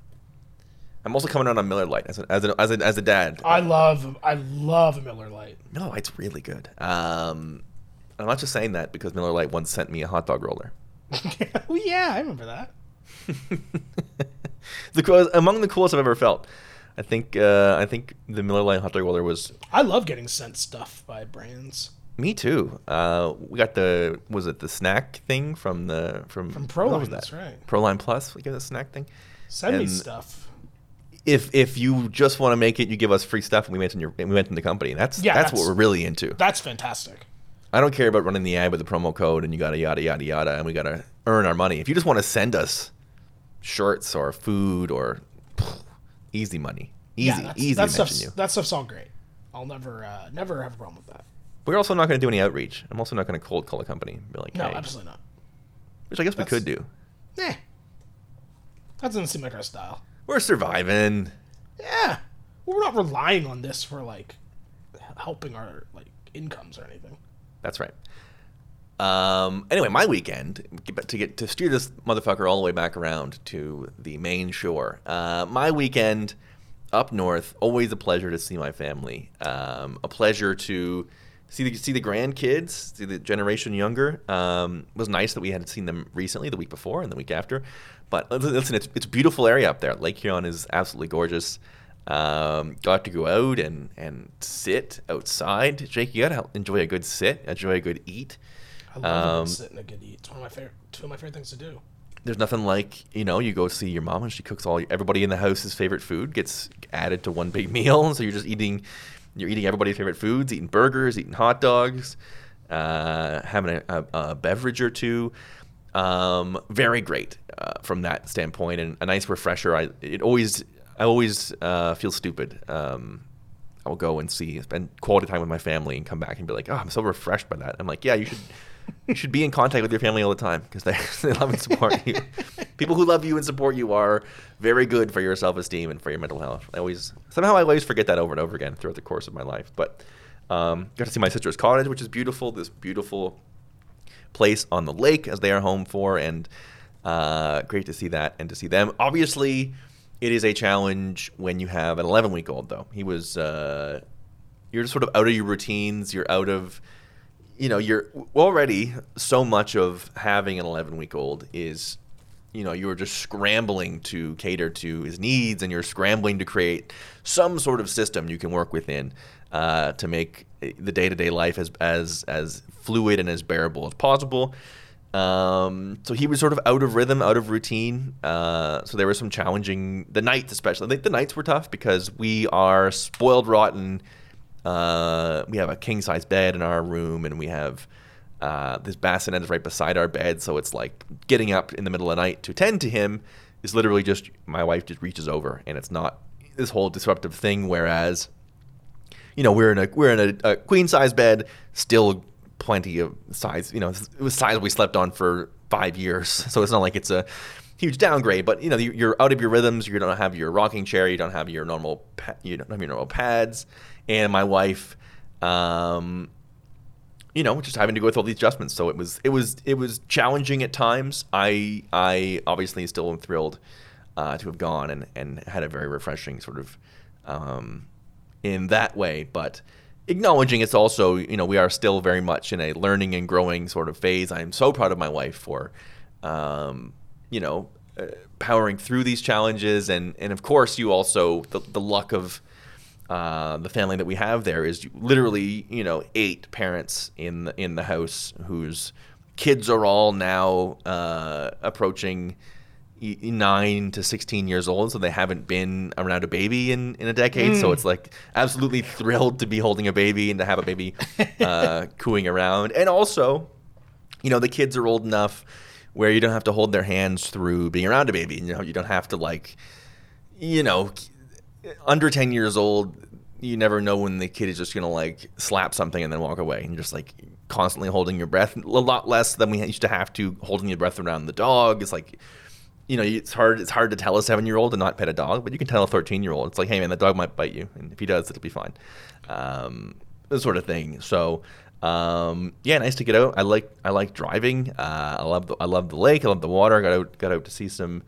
I'm also coming out on Miller Lite as a, as a, as a, as a dad. I love I love Miller Lite. Miller Lite's really good. Um, I'm not just saying that because Miller Lite once sent me a hot dog roller. oh yeah, I remember that. the among the coolest I've ever felt. I think uh, I think the Miller Lite hot dog roller was I love getting sent stuff by brands. me too. Uh, we got the was it the snack thing from the from From Proline, was that's right. Proline Plus. We get a snack thing. Send me stuff. If if you just want to make it, you give us free stuff, and we mention your we mention the company. That's Yeah, that's, that's- what we're really into. That's fantastic. I don't care about running the ad with the promo code and you gotta yada yada yada and we gotta earn our money. If you just want to send us shirts or food or easy money, easy, yeah, that's, easy that stuff's, mention you. That stuff's all great. I'll never uh, never have a problem with that. We're also not going to do any outreach. I'm also not going to cold call a company. and Be like, No, hey, absolutely not. which I guess we could do. Eh. That doesn't seem like our style. We're surviving. Yeah. We're not relying on this for like helping our like incomes or anything. That's right. Um, anyway, my weekend to get to steer this motherfucker all the way back around to the main shore. Uh, my weekend up north, always a pleasure to see my family. Um, a pleasure to see the see the grandkids, see the generation younger. Um, was nice that we had seen them recently, the week before and the week after. But listen, listen, it's it's a beautiful area up there. Lake Huron is absolutely gorgeous. Um, got to go out and, and sit outside. Jake, you gotta enjoy a good sit, enjoy a good eat. I love Um, sitting a good eat. It's one of my favorite two of my favorite things to do. There's nothing like you know you go see your mom and she cooks all everybody in the house's favorite food gets added to one big meal. So you're just eating, you're eating everybody's favorite foods, eating burgers, eating hot dogs, uh, having a, a, a beverage or two. Um, very great uh, from that standpoint, and a nice refresher. I it always I always uh, feel stupid. Um, I'll go and see spend quality time with my family and come back and be like, oh, I'm so refreshed by that. I'm like, yeah, you should you should be in contact with your family all the time because they they love and support you. people who love you and support you are very good for your self esteem and for your mental health. I always somehow I always forget that over and over again throughout the course of my life. But um, got to see my sister's cottage, which is beautiful. This beautiful place on the lake as they are home for, and uh, great to see that and to see them. Obviously, it is a challenge when you have an 11 week old. Though he was, uh, you're just sort of out of your routines. You're out of you know, you're already so much of having an 11 week old is, you know, you're just scrambling to cater to his needs and you're scrambling to create some sort of system you can work within uh, to make the day to day life as, as, as fluid and as bearable as possible. Um, so he was sort of out of rhythm, out of routine. Uh, so there were some challenging, the nights especially. I think the nights were tough because we are spoiled rotten uh, we have a king size bed in our room, and we have uh, this bassinet is right beside our bed. So it's like getting up in the middle of the night to tend to him is literally just my wife just reaches over, and it's not this whole disruptive thing. Whereas, you know, we're in a we're in a, a queen size bed, still plenty of size. You know, it was size we slept on for five years, so it's not like it's a huge downgrade. But you know, you're out of your rhythms. You don't have your rocking chair. You don't have your normal. You don't have your normal pads and my wife, um, you know, just having to go with all these adjustments. So it was it was it was challenging at times. I I obviously still am thrilled uh, to have gone and and had a very refreshing sort of um, in that way, but acknowledging it's also you know we are still very much in a learning and growing sort of phase. I'm so proud of my wife for um, you know uh, powering through these challenges. And and of course you also the, the luck of uh, the family that we have there is literally you know eight parents in the, in the house whose kids are all now uh, approaching nine to 16 years old. So they haven't been around a baby in, in a decade. Mm. so it's like absolutely thrilled to be holding a baby and to have a baby uh, cooing around. And also you know the kids are old enough where you don't have to hold their hands through being around a baby. You know you don't have to like you know under 10 years old, you never know when the kid is just gonna like slap something and then walk away. And just like constantly holding your breath. A lot less than we used to have to holding your breath around the dog. It's like you know it's hard it's hard to tell a seven year old to not pet a dog but you can tell a 13 year old it's like hey man the dog might bite you and if he does it'll be fine. Um, this sort of thing. So um, yeah nice to get out i like i like driving uh, i love the, i love the lake i love the water got out got out to see some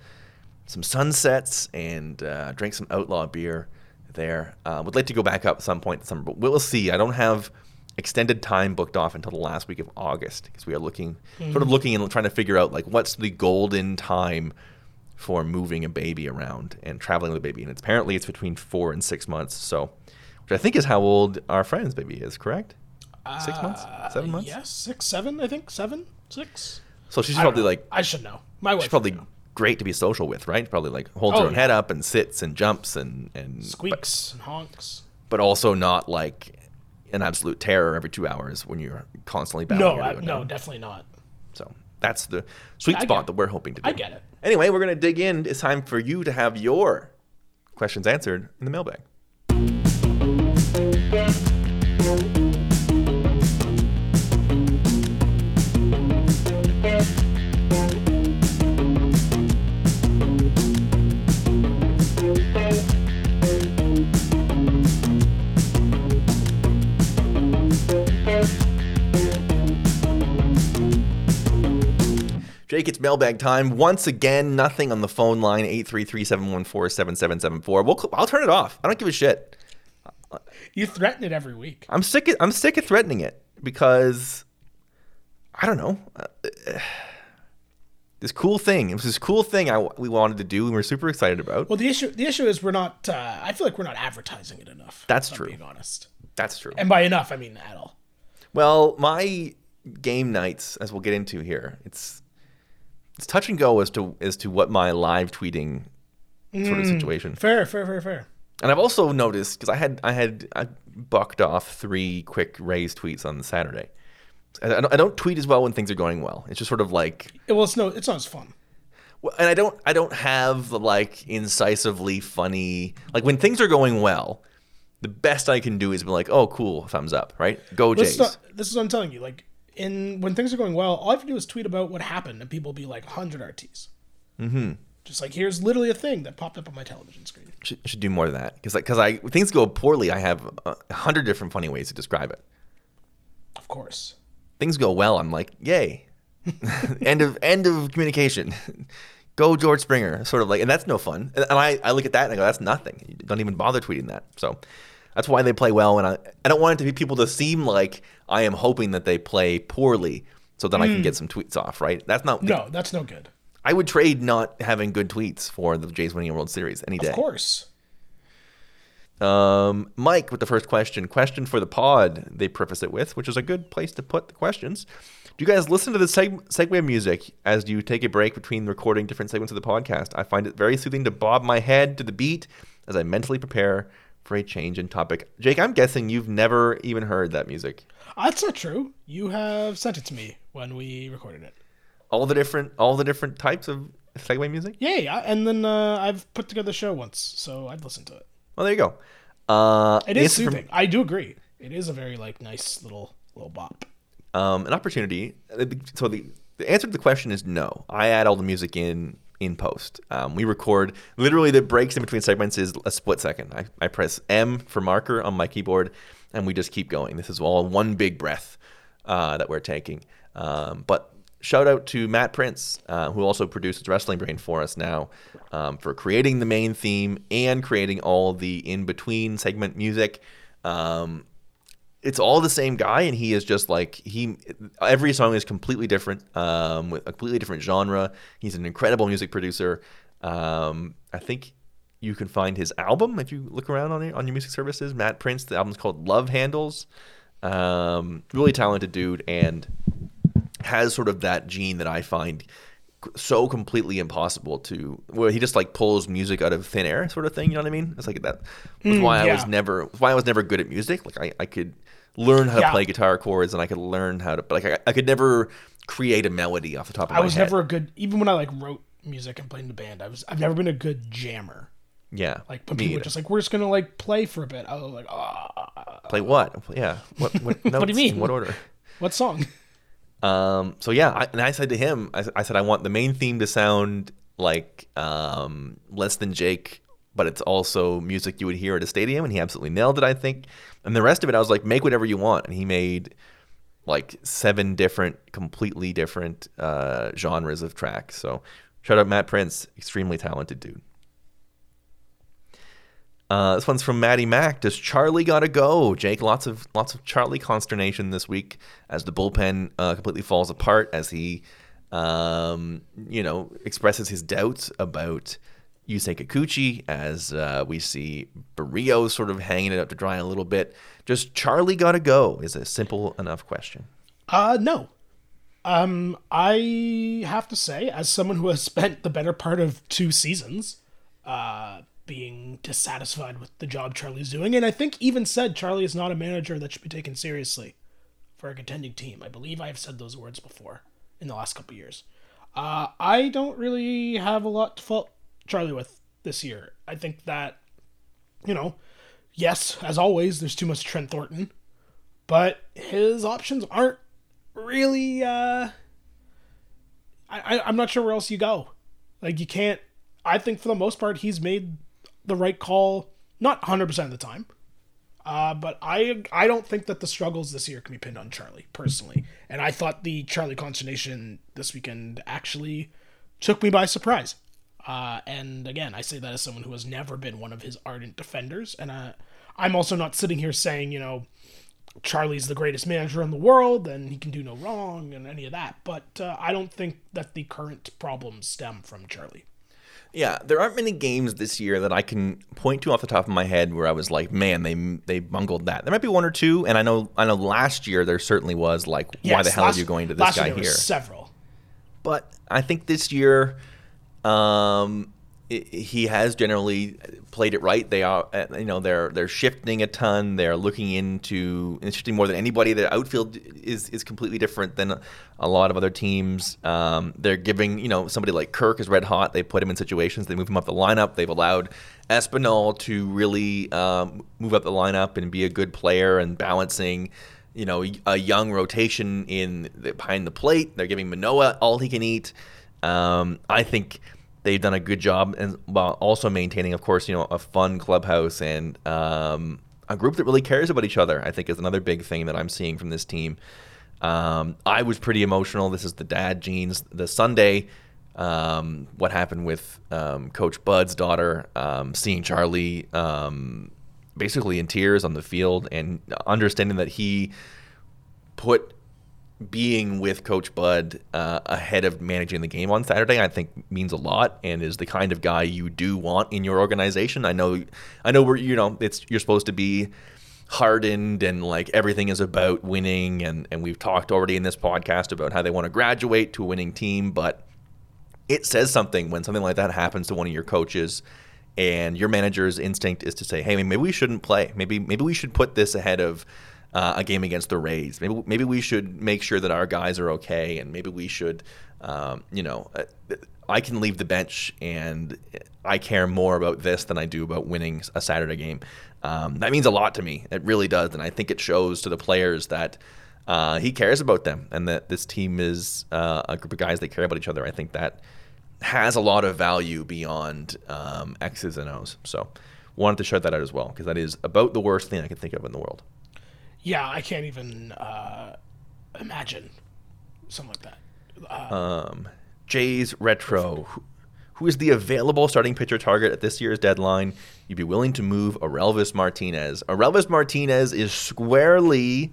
some sunsets and uh, drank some outlaw beer there. Uh, would like to go back up at some point this summer, but we'll see. I don't have extended time booked off until the last week of August because we are looking, mm-hmm. sort of looking and trying to figure out like what's the golden time for moving a baby around and traveling with a baby. And it's apparently it's between four and six months. So, which I think is how old our friend's baby is. Correct? Six months, uh, seven months. Yes, six, seven. I think seven, six. So she's probably like I should know. My wife. She's probably great to be social with, right? Probably like holds oh, her own yeah. head up and sits and jumps and and squeaks but, and honks, but also not like an absolute terror every two hours when you're constantly battling. No, I, no, definitely not. So that's the sweet spot that we're hoping to do. I get it. Anyway, we're gonna dig in. It's time for you to have your questions answered in the mailbag. Jake, it's mailbag time. Once again, nothing on the phone line, 833-714-7774. We'll, I'll turn it off. I don't give a shit. You threaten it every week. I'm sick of, I'm sick of threatening it because I don't know. Uh, this cool thing. It was this cool thing I, we wanted to do and we're super excited about. Well, the issue the issue is we're not uh, I feel like we're not advertising it enough. That's true. Being honest. That's true. And by enough, I mean at all. Well, my game nights, as we'll get into here, it's it's touch and go as to as to what my live tweeting sort of mm, situation. Fair, fair, fair, fair. And I've also noticed because I had I had I bucked off three quick Rays tweets on Saturday. I don't, I don't tweet as well when things are going well. It's just sort of like well, it's no, it's not as fun. Well, and I don't I don't have the like incisively funny like when things are going well. The best I can do is be like, "Oh, cool, thumbs up!" Right? Go Jays. this is what I'm telling you. Like in when things are going well, all I have to do is tweet about what happened, and people will be like, "100 RTs." Mm-hmm. Just like here's literally a thing that popped up on my television screen. Should, should do more of that because because I things go poorly. I have a hundred different funny ways to describe it. Of course. Things go well. I'm like, yay. end of end of communication. go George Springer. Sort of like, and that's no fun. And I, I look at that and I go, that's nothing. You don't even bother tweeting that. So that's why they play well. And I, I don't want it to be people to seem like I am hoping that they play poorly so then mm. I can get some tweets off, right? That's not. No, that's no good. I would trade not having good tweets for the Jays winning a World Series any day. Of course. Um, Mike with the first question. Question for the pod, they preface it with, which is a good place to put the questions. Do you guys listen to the seg- segue music as you take a break between recording different segments of the podcast? I find it very soothing to bob my head to the beat as I mentally prepare for a change in topic. Jake, I'm guessing you've never even heard that music. That's not true. You have sent it to me when we recorded it. All the different, all the different types of segue music. Yeah, yeah. And then uh, I've put together a show once, so I've listened to it. Well, there you go. Uh, it is soothing. From, I do agree. It is a very like nice little little bop. Um, an opportunity. So the the answer to the question is no. I add all the music in in post. Um, we record literally the breaks in between segments is a split second. I, I press M for marker on my keyboard, and we just keep going. This is all one big breath uh, that we're taking. Um, but shout out to Mat Prince, uh, who also produces Wrestling Brain for us now, um, for creating the main theme and creating all the in between segment music. Um, it's all the same guy, and he is just like he. Every song is completely different, um, with a completely different genre. He's an incredible music producer. Um, I think you can find his album if you look around on it, on your music services. Mat Prince. The album's called Love Handles. Um, really talented dude, and has sort of that gene that I find so completely impossible to where he just like pulls music out of thin air sort of thing you know what i mean it's like that was mm, why yeah. i was never why i was never good at music like i, I could learn how yeah. to play guitar chords and i could learn how to but like I, I, could never create a melody off the top of I my head. I was never a good even when i like wrote music and played in the band i was i've never been a good jammer. Yeah like when people were just like we're just gonna like play for a bit. I was like ah. Play what? Yeah what what, what do you mean? What order? What song? Um, so yeah, I, and I said to him, I, I, said I want the main theme to sound like um, less than Jake, but it's also music you would hear at a stadium, and he absolutely nailed it, I think. And the rest of it, I was like, make whatever you want, and he made like seven different, completely different uh, genres of tracks. So shout out Mat Prince, extremely talented dude. Uh, this one's from Maddie Mack. Does Charlie gotta go? Jake, lots of lots of Charlie consternation this week as the bullpen uh, completely falls apart as he, um, you know, expresses his doubts about Yusei Kikuchi as uh, we see Berrios sort of hanging it up to dry a little bit. Just Charlie gotta go? Is a simple enough question. Uh, no. Um, I have to say, as someone who has spent the better part of two seasons, uh being dissatisfied with the job Charlie's doing, and I think even said Charlie is not a manager that should be taken seriously for a contending team. I believe I've said those words before in the last couple years. Uh, I don't really have a lot to fault Charlie with this year. I think that, you know, yes, as always, there's too much Trent Thornton, but his options aren't really. Uh, I, I'm not sure where else you go. Like you can't. I think for the most part, he's made the right call, not 100% of the time. Uh, but I I don't think that the struggles this year can be pinned on Charlie personally, and I thought the Charlie consternation this weekend actually took me by surprise. Uh, and again, I say that as someone who has never been one of his ardent defenders, and uh, I'm also not sitting here saying you know Charlie's the greatest manager in the world and he can do no wrong and any of that. But uh, I don't think that the current problems stem from Charlie. Yeah, there aren't many games this year that I can point to off the top of my head where I was like, "Man, they they bungled that." There might be one or two, and I know I know last year there certainly was like, yes, "Why the hell last, are you going to this guy here?" several, but I think this year, um, he has generally played it right. They are, uh, you know, they're they're shifting a ton. They're looking into shifting more than anybody. Their outfield is is completely different than a lot of other teams. Um, they're giving, you know, somebody like Kirk is red hot. They put him in situations. They move him up the lineup. They've allowed Espinal to really um, move up the lineup and be a good player and balancing. You know, a young rotation in the, behind the plate. They're giving Manoah all he can eat. Um, I think they've done a good job and while also maintaining, of course, you know, a fun clubhouse and um, a group that really cares about each other. I think is another big thing that I'm seeing from this team. Um, I was pretty emotional. This is the dad genes. The Sunday, um, what happened with um, Coach Bud's daughter, um, seeing Charlie um, basically in tears on the field and understanding that he put being with Coach Bud uh, ahead of managing the game on Saturday, I think means a lot, and is the kind of guy you do want in your organization. I know, I know, we're you know, it's you're supposed to be hardened and like everything is about winning, and and we've talked already in this podcast about how they want to graduate to a winning team, but it says something when something like that happens to one of your coaches. And your manager's instinct is to say, "Hey, maybe we shouldn't play. Maybe maybe we should put this ahead of uh, a game against the Rays. Maybe maybe we should make sure that our guys are okay, and maybe we should, um, you know, uh, I can leave the bench, and I care more about this than I do about winning a Saturday game. Um, that means a lot to me. It really does, and I think it shows to the players that. Uh, he cares about them, and that this team is uh, a group of guys that care about each other. I think that has a lot of value beyond um, X's and O's. So, wanted to shout that out as well because that is about the worst thing I can think of in the world. Yeah, I can't even uh, imagine something like that. Uh, Um, Jays Retro, who, who is the available starting pitcher target at this year's deadline? You'd be willing to move Orelvis Martinez. Orelvis Martinez is squarely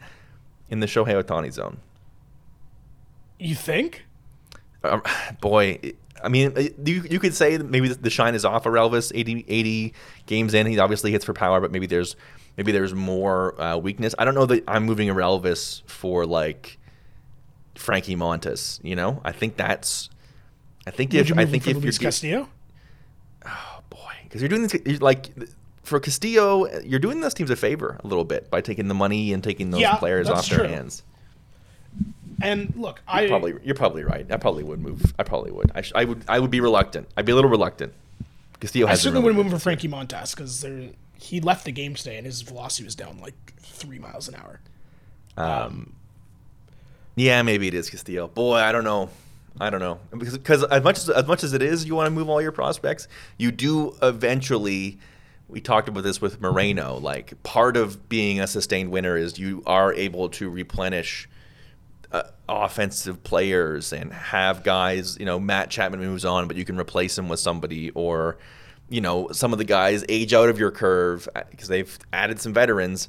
in the Shohei Ohtani zone. you think? Um, boy, it- I mean, uh, you, you could say that maybe the shine is off Orelvis 80, 80 games in. He obviously hits for power, but maybe there's maybe there's more uh, weakness. I don't know that I'm moving Orelvis for like Frankie Montas. You know, I think that's. I think Would if I think if you're Castillo? Oh boy, because you're doing this like for Castillo, you're doing those teams a favor a little bit by taking the money and taking those Yeah, players off their true. hands. And look, You're I probably you're probably right. I probably would move. I probably would. I, sh- I would I would be reluctant. I'd be a little reluctant. Castillo I certainly wouldn't move for Frankie Montas because he left the game today and his velocity was down like three miles an hour. Um, yeah, maybe it is Castillo. Boy, I don't know. I don't know because because as much as as much as it is, you want to move all your prospects. You do eventually. We talked about this with Moreno. Like part of being a sustained winner is you are able to replenish uh, offensive players and have guys. You know, Matt Chapman moves on, but you can replace him with somebody or. You know, some of the guys age out of your curve because they've added some veterans.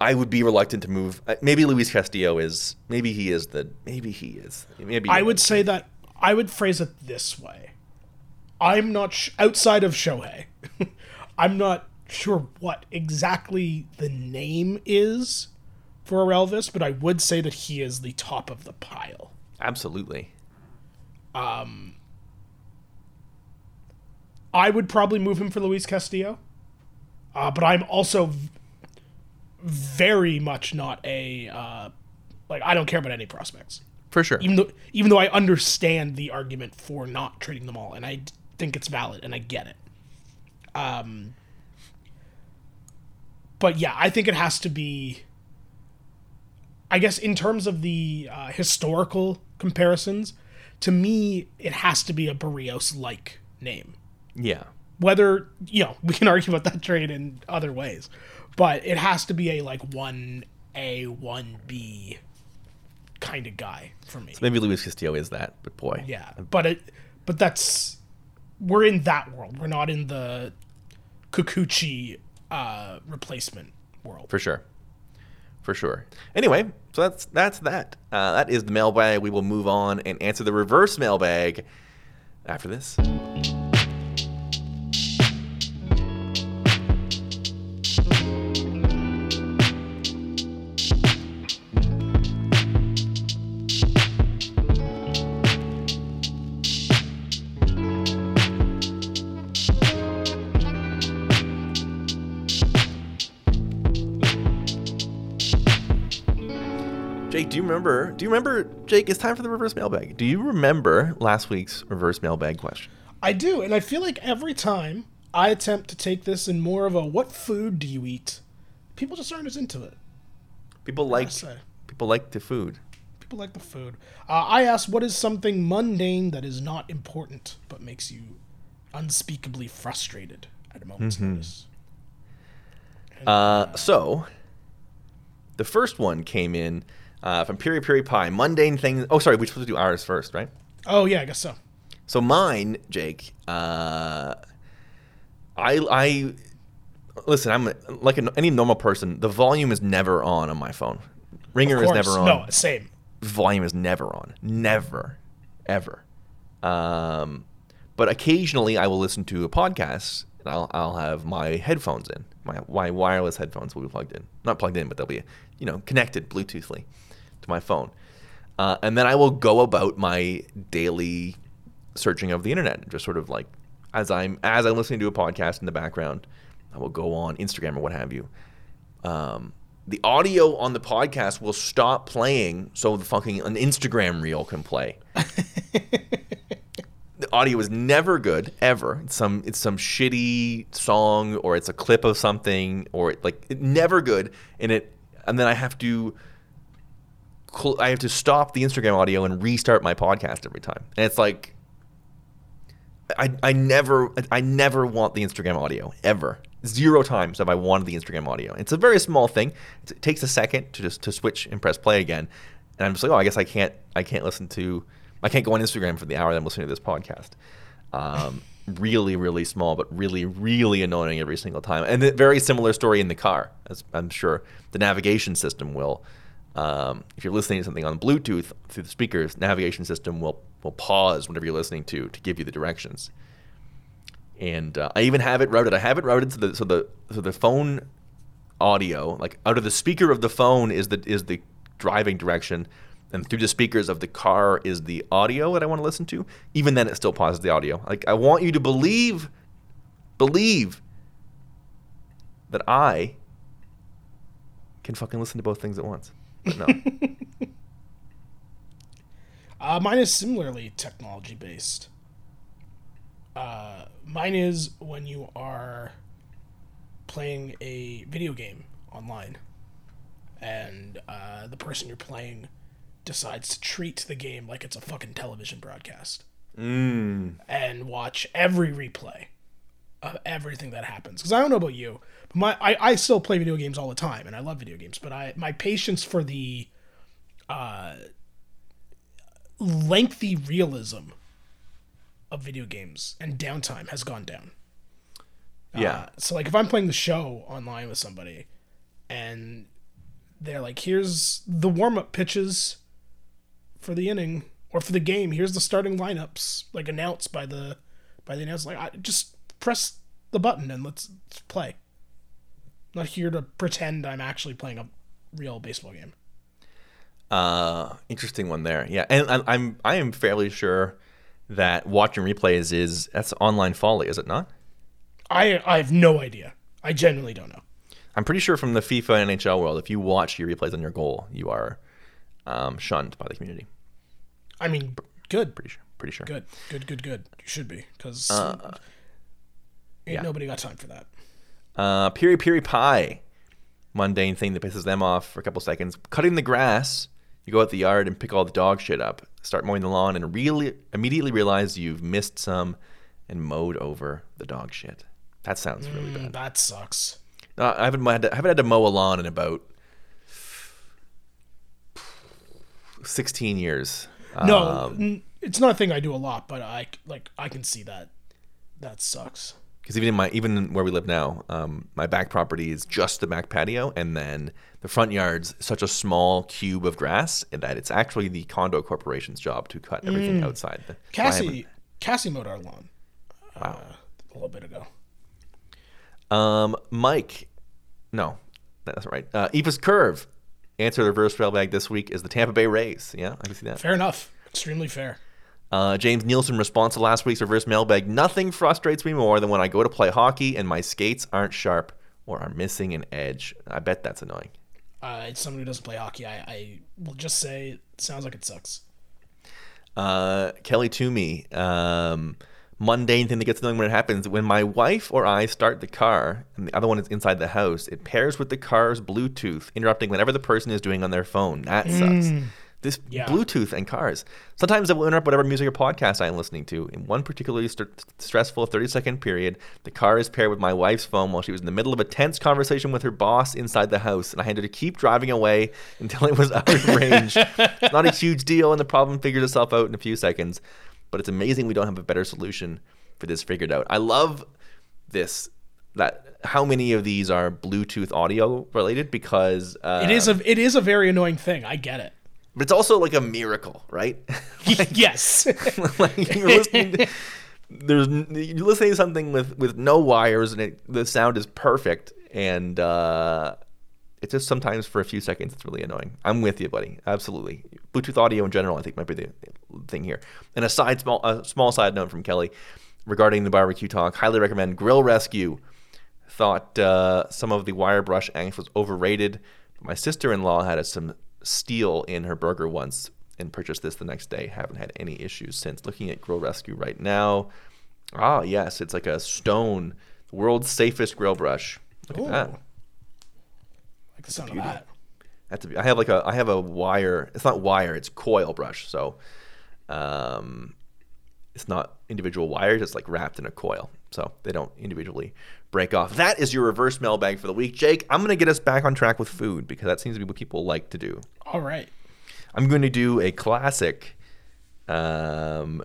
I would be reluctant to move. uh, Maybe Luis Castillo is. Maybe he is the. Maybe he is. Maybe I would say that I would phrase it this way. I'm not sh- outside of Shohei. I'm not sure what exactly the name is for Elvis, but I would say that he is the top of the pile. absolutely. I would probably move him for Luis Castillo, uh, but I'm also v- very much not a uh, like I don't care about any prospects. For sure. even though even though I understand the argument for not trading them all, and I d- think it's valid, and I get it. Um, but yeah, I think it has to be. I guess in terms of the uh, historical comparisons, to me, it has to be a Berrios like name. Yeah. Whether you know, we can argue about that trade in other ways, but it has to be a like one A one B kind of guy for me. Maybe Luis Castillo is that, but boy. Yeah, but it, but that's we're in that world. We're not in the Kikuchi uh, replacement world. For sure. For sure. Anyway, so that's that's that. Uh, that is the mailbag. We will move on and answer the reverse mailbag after this. Remember? Do you remember, Jake? It's time for the reverse mailbag. Do you remember last week's reverse mailbag question? I do, and I feel like every time I attempt to take this in more of a "what food do you eat," people just aren't as into it. People like people like the food. People like the food. Uh, I asked, "What is something mundane that is not important but makes you unspeakably frustrated at a moment's Mm-hmm. notice. Uh, so, the first one came in uh, from Piri Piri Pie. Mundane things. Oh, sorry, we're supposed to do ours first, right? Oh yeah, I guess so. So mine, Jake. Uh, I I listen. I'm like an, any normal person. The volume is never on on my phone. Ringer is never on. No, same. volume is never on. Never, ever. Um, but occasionally I will listen to a podcast and I'll, I'll have my headphones in. My, my wireless headphones will be plugged in. Not plugged in, but they'll be, you know, connected Bluetoothly to my phone. Uh, and then I will go about my daily searching of the internet, just sort of like as I'm as I'm listening to a podcast in the background, I will go on Instagram or what have you. Um, the audio on the podcast will stop playing so the fucking an Instagram reel can play. the audio is never good ever. It's some it's some shitty song or it's a clip of something or it, like it, never good and it and then I have to cl- I have to stop the Instagram audio and restart my podcast every time. And it's like I, I never I never want the Instagram audio ever. Zero times have I wanted the Instagram audio. It's a very small thing. It takes a second to just to switch and press play again, and I'm just like, oh, I guess I can't I can't listen to I can't go on Instagram for the hour that I'm listening to this podcast. Um, really, really small, but really, really annoying every single time. And a very similar story in the car, as I'm sure the navigation system will. Um, if you're listening to something on Bluetooth through the speakers, navigation system will will pause whenever you're listening to to give you the directions. And uh, I even have it routed. I have it routed so the so the so the phone audio, like out of the speaker of the phone, is the is the driving direction, and through the speakers of the car is the audio that I want to listen to. Even then, it still pauses the audio. Like I want you to believe, believe that I can fucking listen to both things at once. But no. Uh, mine is similarly technology based. Uh, mine is when you are playing a video game online, and uh, the person you're playing decides to treat the game like it's a fucking television broadcast mm. and watch every replay of everything that happens. Because I don't know about you, my I, I still play video games all the time, and I love video games. But I my patience for the uh, lengthy realism of video games and downtime has gone down. Yeah. Uh, so like if I'm playing the show online with somebody, and they're like, "Here's the warm up pitches for the inning." Or for the game, here's the starting lineups, like announced by the by the announcer. Like, I, just press the button and let's, let's play. I'm not here to pretend I'm actually playing a real baseball game. Uh, interesting one there. Yeah, and I, I'm I am fairly sure that watching replays is that's online folly, is it not? I I have no idea. I genuinely don't know. I'm pretty sure from the FIFA and NHL world, if you watch your replays on your goal, you are um, shunned by the community. I mean, good, Pretty sure. Pretty sure. good, good, good, good. You should be because Uh, ain't yeah. nobody got time for that. Uh, Piri Piri Pie. Mundane thing that pisses them off for a couple seconds. Cutting the grass. You go out the yard and pick all the dog shit up. Start mowing the lawn and really immediately realize you've missed some and mowed over the dog shit. That sounds really Mm, bad. that sucks. Uh, I haven't had to, I haven't had to mow a lawn in about sixteen years. No, Um, it's not a thing I do a lot, but I like I can see that. That sucks. Because even in my even where we live now, um, my back property is just the back patio, and then the front yard's such a small cube of grass that it's actually the condo corporation's job to cut everything outside. The, so I Cassie Cassie mowed our lawn. Uh, a little bit ago. Um, Mike, no, that's right. Uh, Eva's curve. Answer the reverse mailbag this week is the Tampa Bay Rays. Yeah, I can see that. Fair enough. Extremely fair. Uh, James Nielsen response to last week's reverse mailbag. Nothing frustrates me more than when I go to play hockey and my skates aren't sharp or are missing an edge. I bet that's annoying. Uh, it's someone who doesn't play hockey. I, I will just say it sounds like it sucks. Uh, Kelly Toomey. Um, mundane thing that gets annoying when it happens. When my wife or I start the car and the other one is inside the house, it pairs with the car's Bluetooth, interrupting whatever the person is doing on their phone. That sucks. This Yeah. Bluetooth and cars. Sometimes it will interrupt whatever music or podcast I am listening to. In one particularly st- stressful 30 second period, the car is paired with my wife's phone while she was in the middle of a tense conversation with her boss inside the house, and I had to keep driving away until it was out of range. it's not a huge deal, and the problem figures itself out in a few seconds. But it's amazing we don't have a better solution for this figured out. I love this that how many of these are Bluetooth audio related because uh, It is a it is a very annoying thing. I get it. But it's also like a miracle, right? yes. like you're listening to, there's you're listening to something with with no wires and it, the sound is perfect and uh it's just sometimes for a few seconds it's really annoying. I'm with you, buddy. Absolutely. Bluetooth audio in general, I think, might be the thing here. And a side small a small side note from Kelly regarding the barbecue talk. Highly recommend Grill Rescue. Thought uh, some of the wire brush angst was overrated. My sister-in-law had some steel in her burger once and purchased this the next day. Haven't had any issues since. Looking at Grill Rescue right now. Ah, yes, it's like a stone, world's safest grill brush. Look at that. Ooh. like the sound of that. That's a, I have like a I have a wire. It's not wire. It's coil brush. So, um, it's not individual wires. It's like wrapped in a coil. So they don't individually break off. That is your reverse mailbag for the week, Jake. I'm gonna get us back on track with food because that seems to be what people like to do. All right. I'm going to do a classic, um,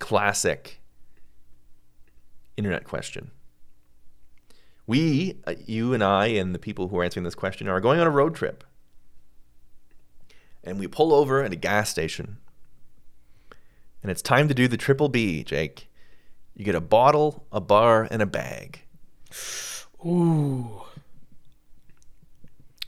classic internet question. We, uh, you and I, and the people who are answering this question are going on a road trip. And we pull over at a gas station. And it's time to do the triple B, Jake. You get a bottle, a bar, and a bag. Ooh.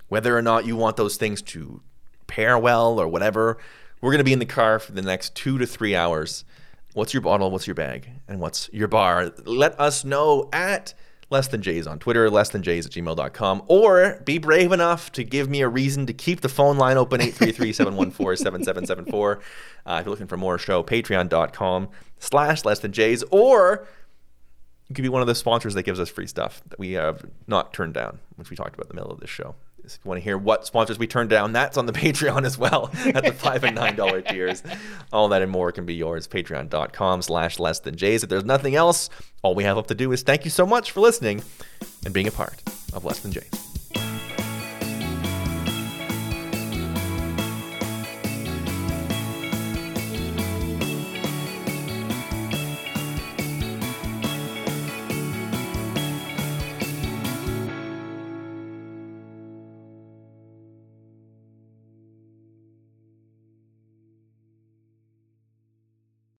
whether or not you want those things to pair well or whatever. We're going to be in the car for the next two to three hours. What's your bottle? What's your bag? And what's your bar? Let us know at less than Jays on Twitter, less than Jays at gmail.com, or be brave enough to give me a reason to keep the phone line open 833 714 7774. Uh, If you're looking for more show, patreon.com slash less than Jays, or you could be one of the sponsors that gives us free stuff that we have not turned down, which we talked about in the middle of this show. If you want to hear what sponsors we turned down, that's on the Patreon as well at the five and nine dollar tiers. All that and more can be yours. Patreon.com slash less than Jays. If there's nothing else, all we have left to do is thank you so much for listening and being a part of Less Than Jays.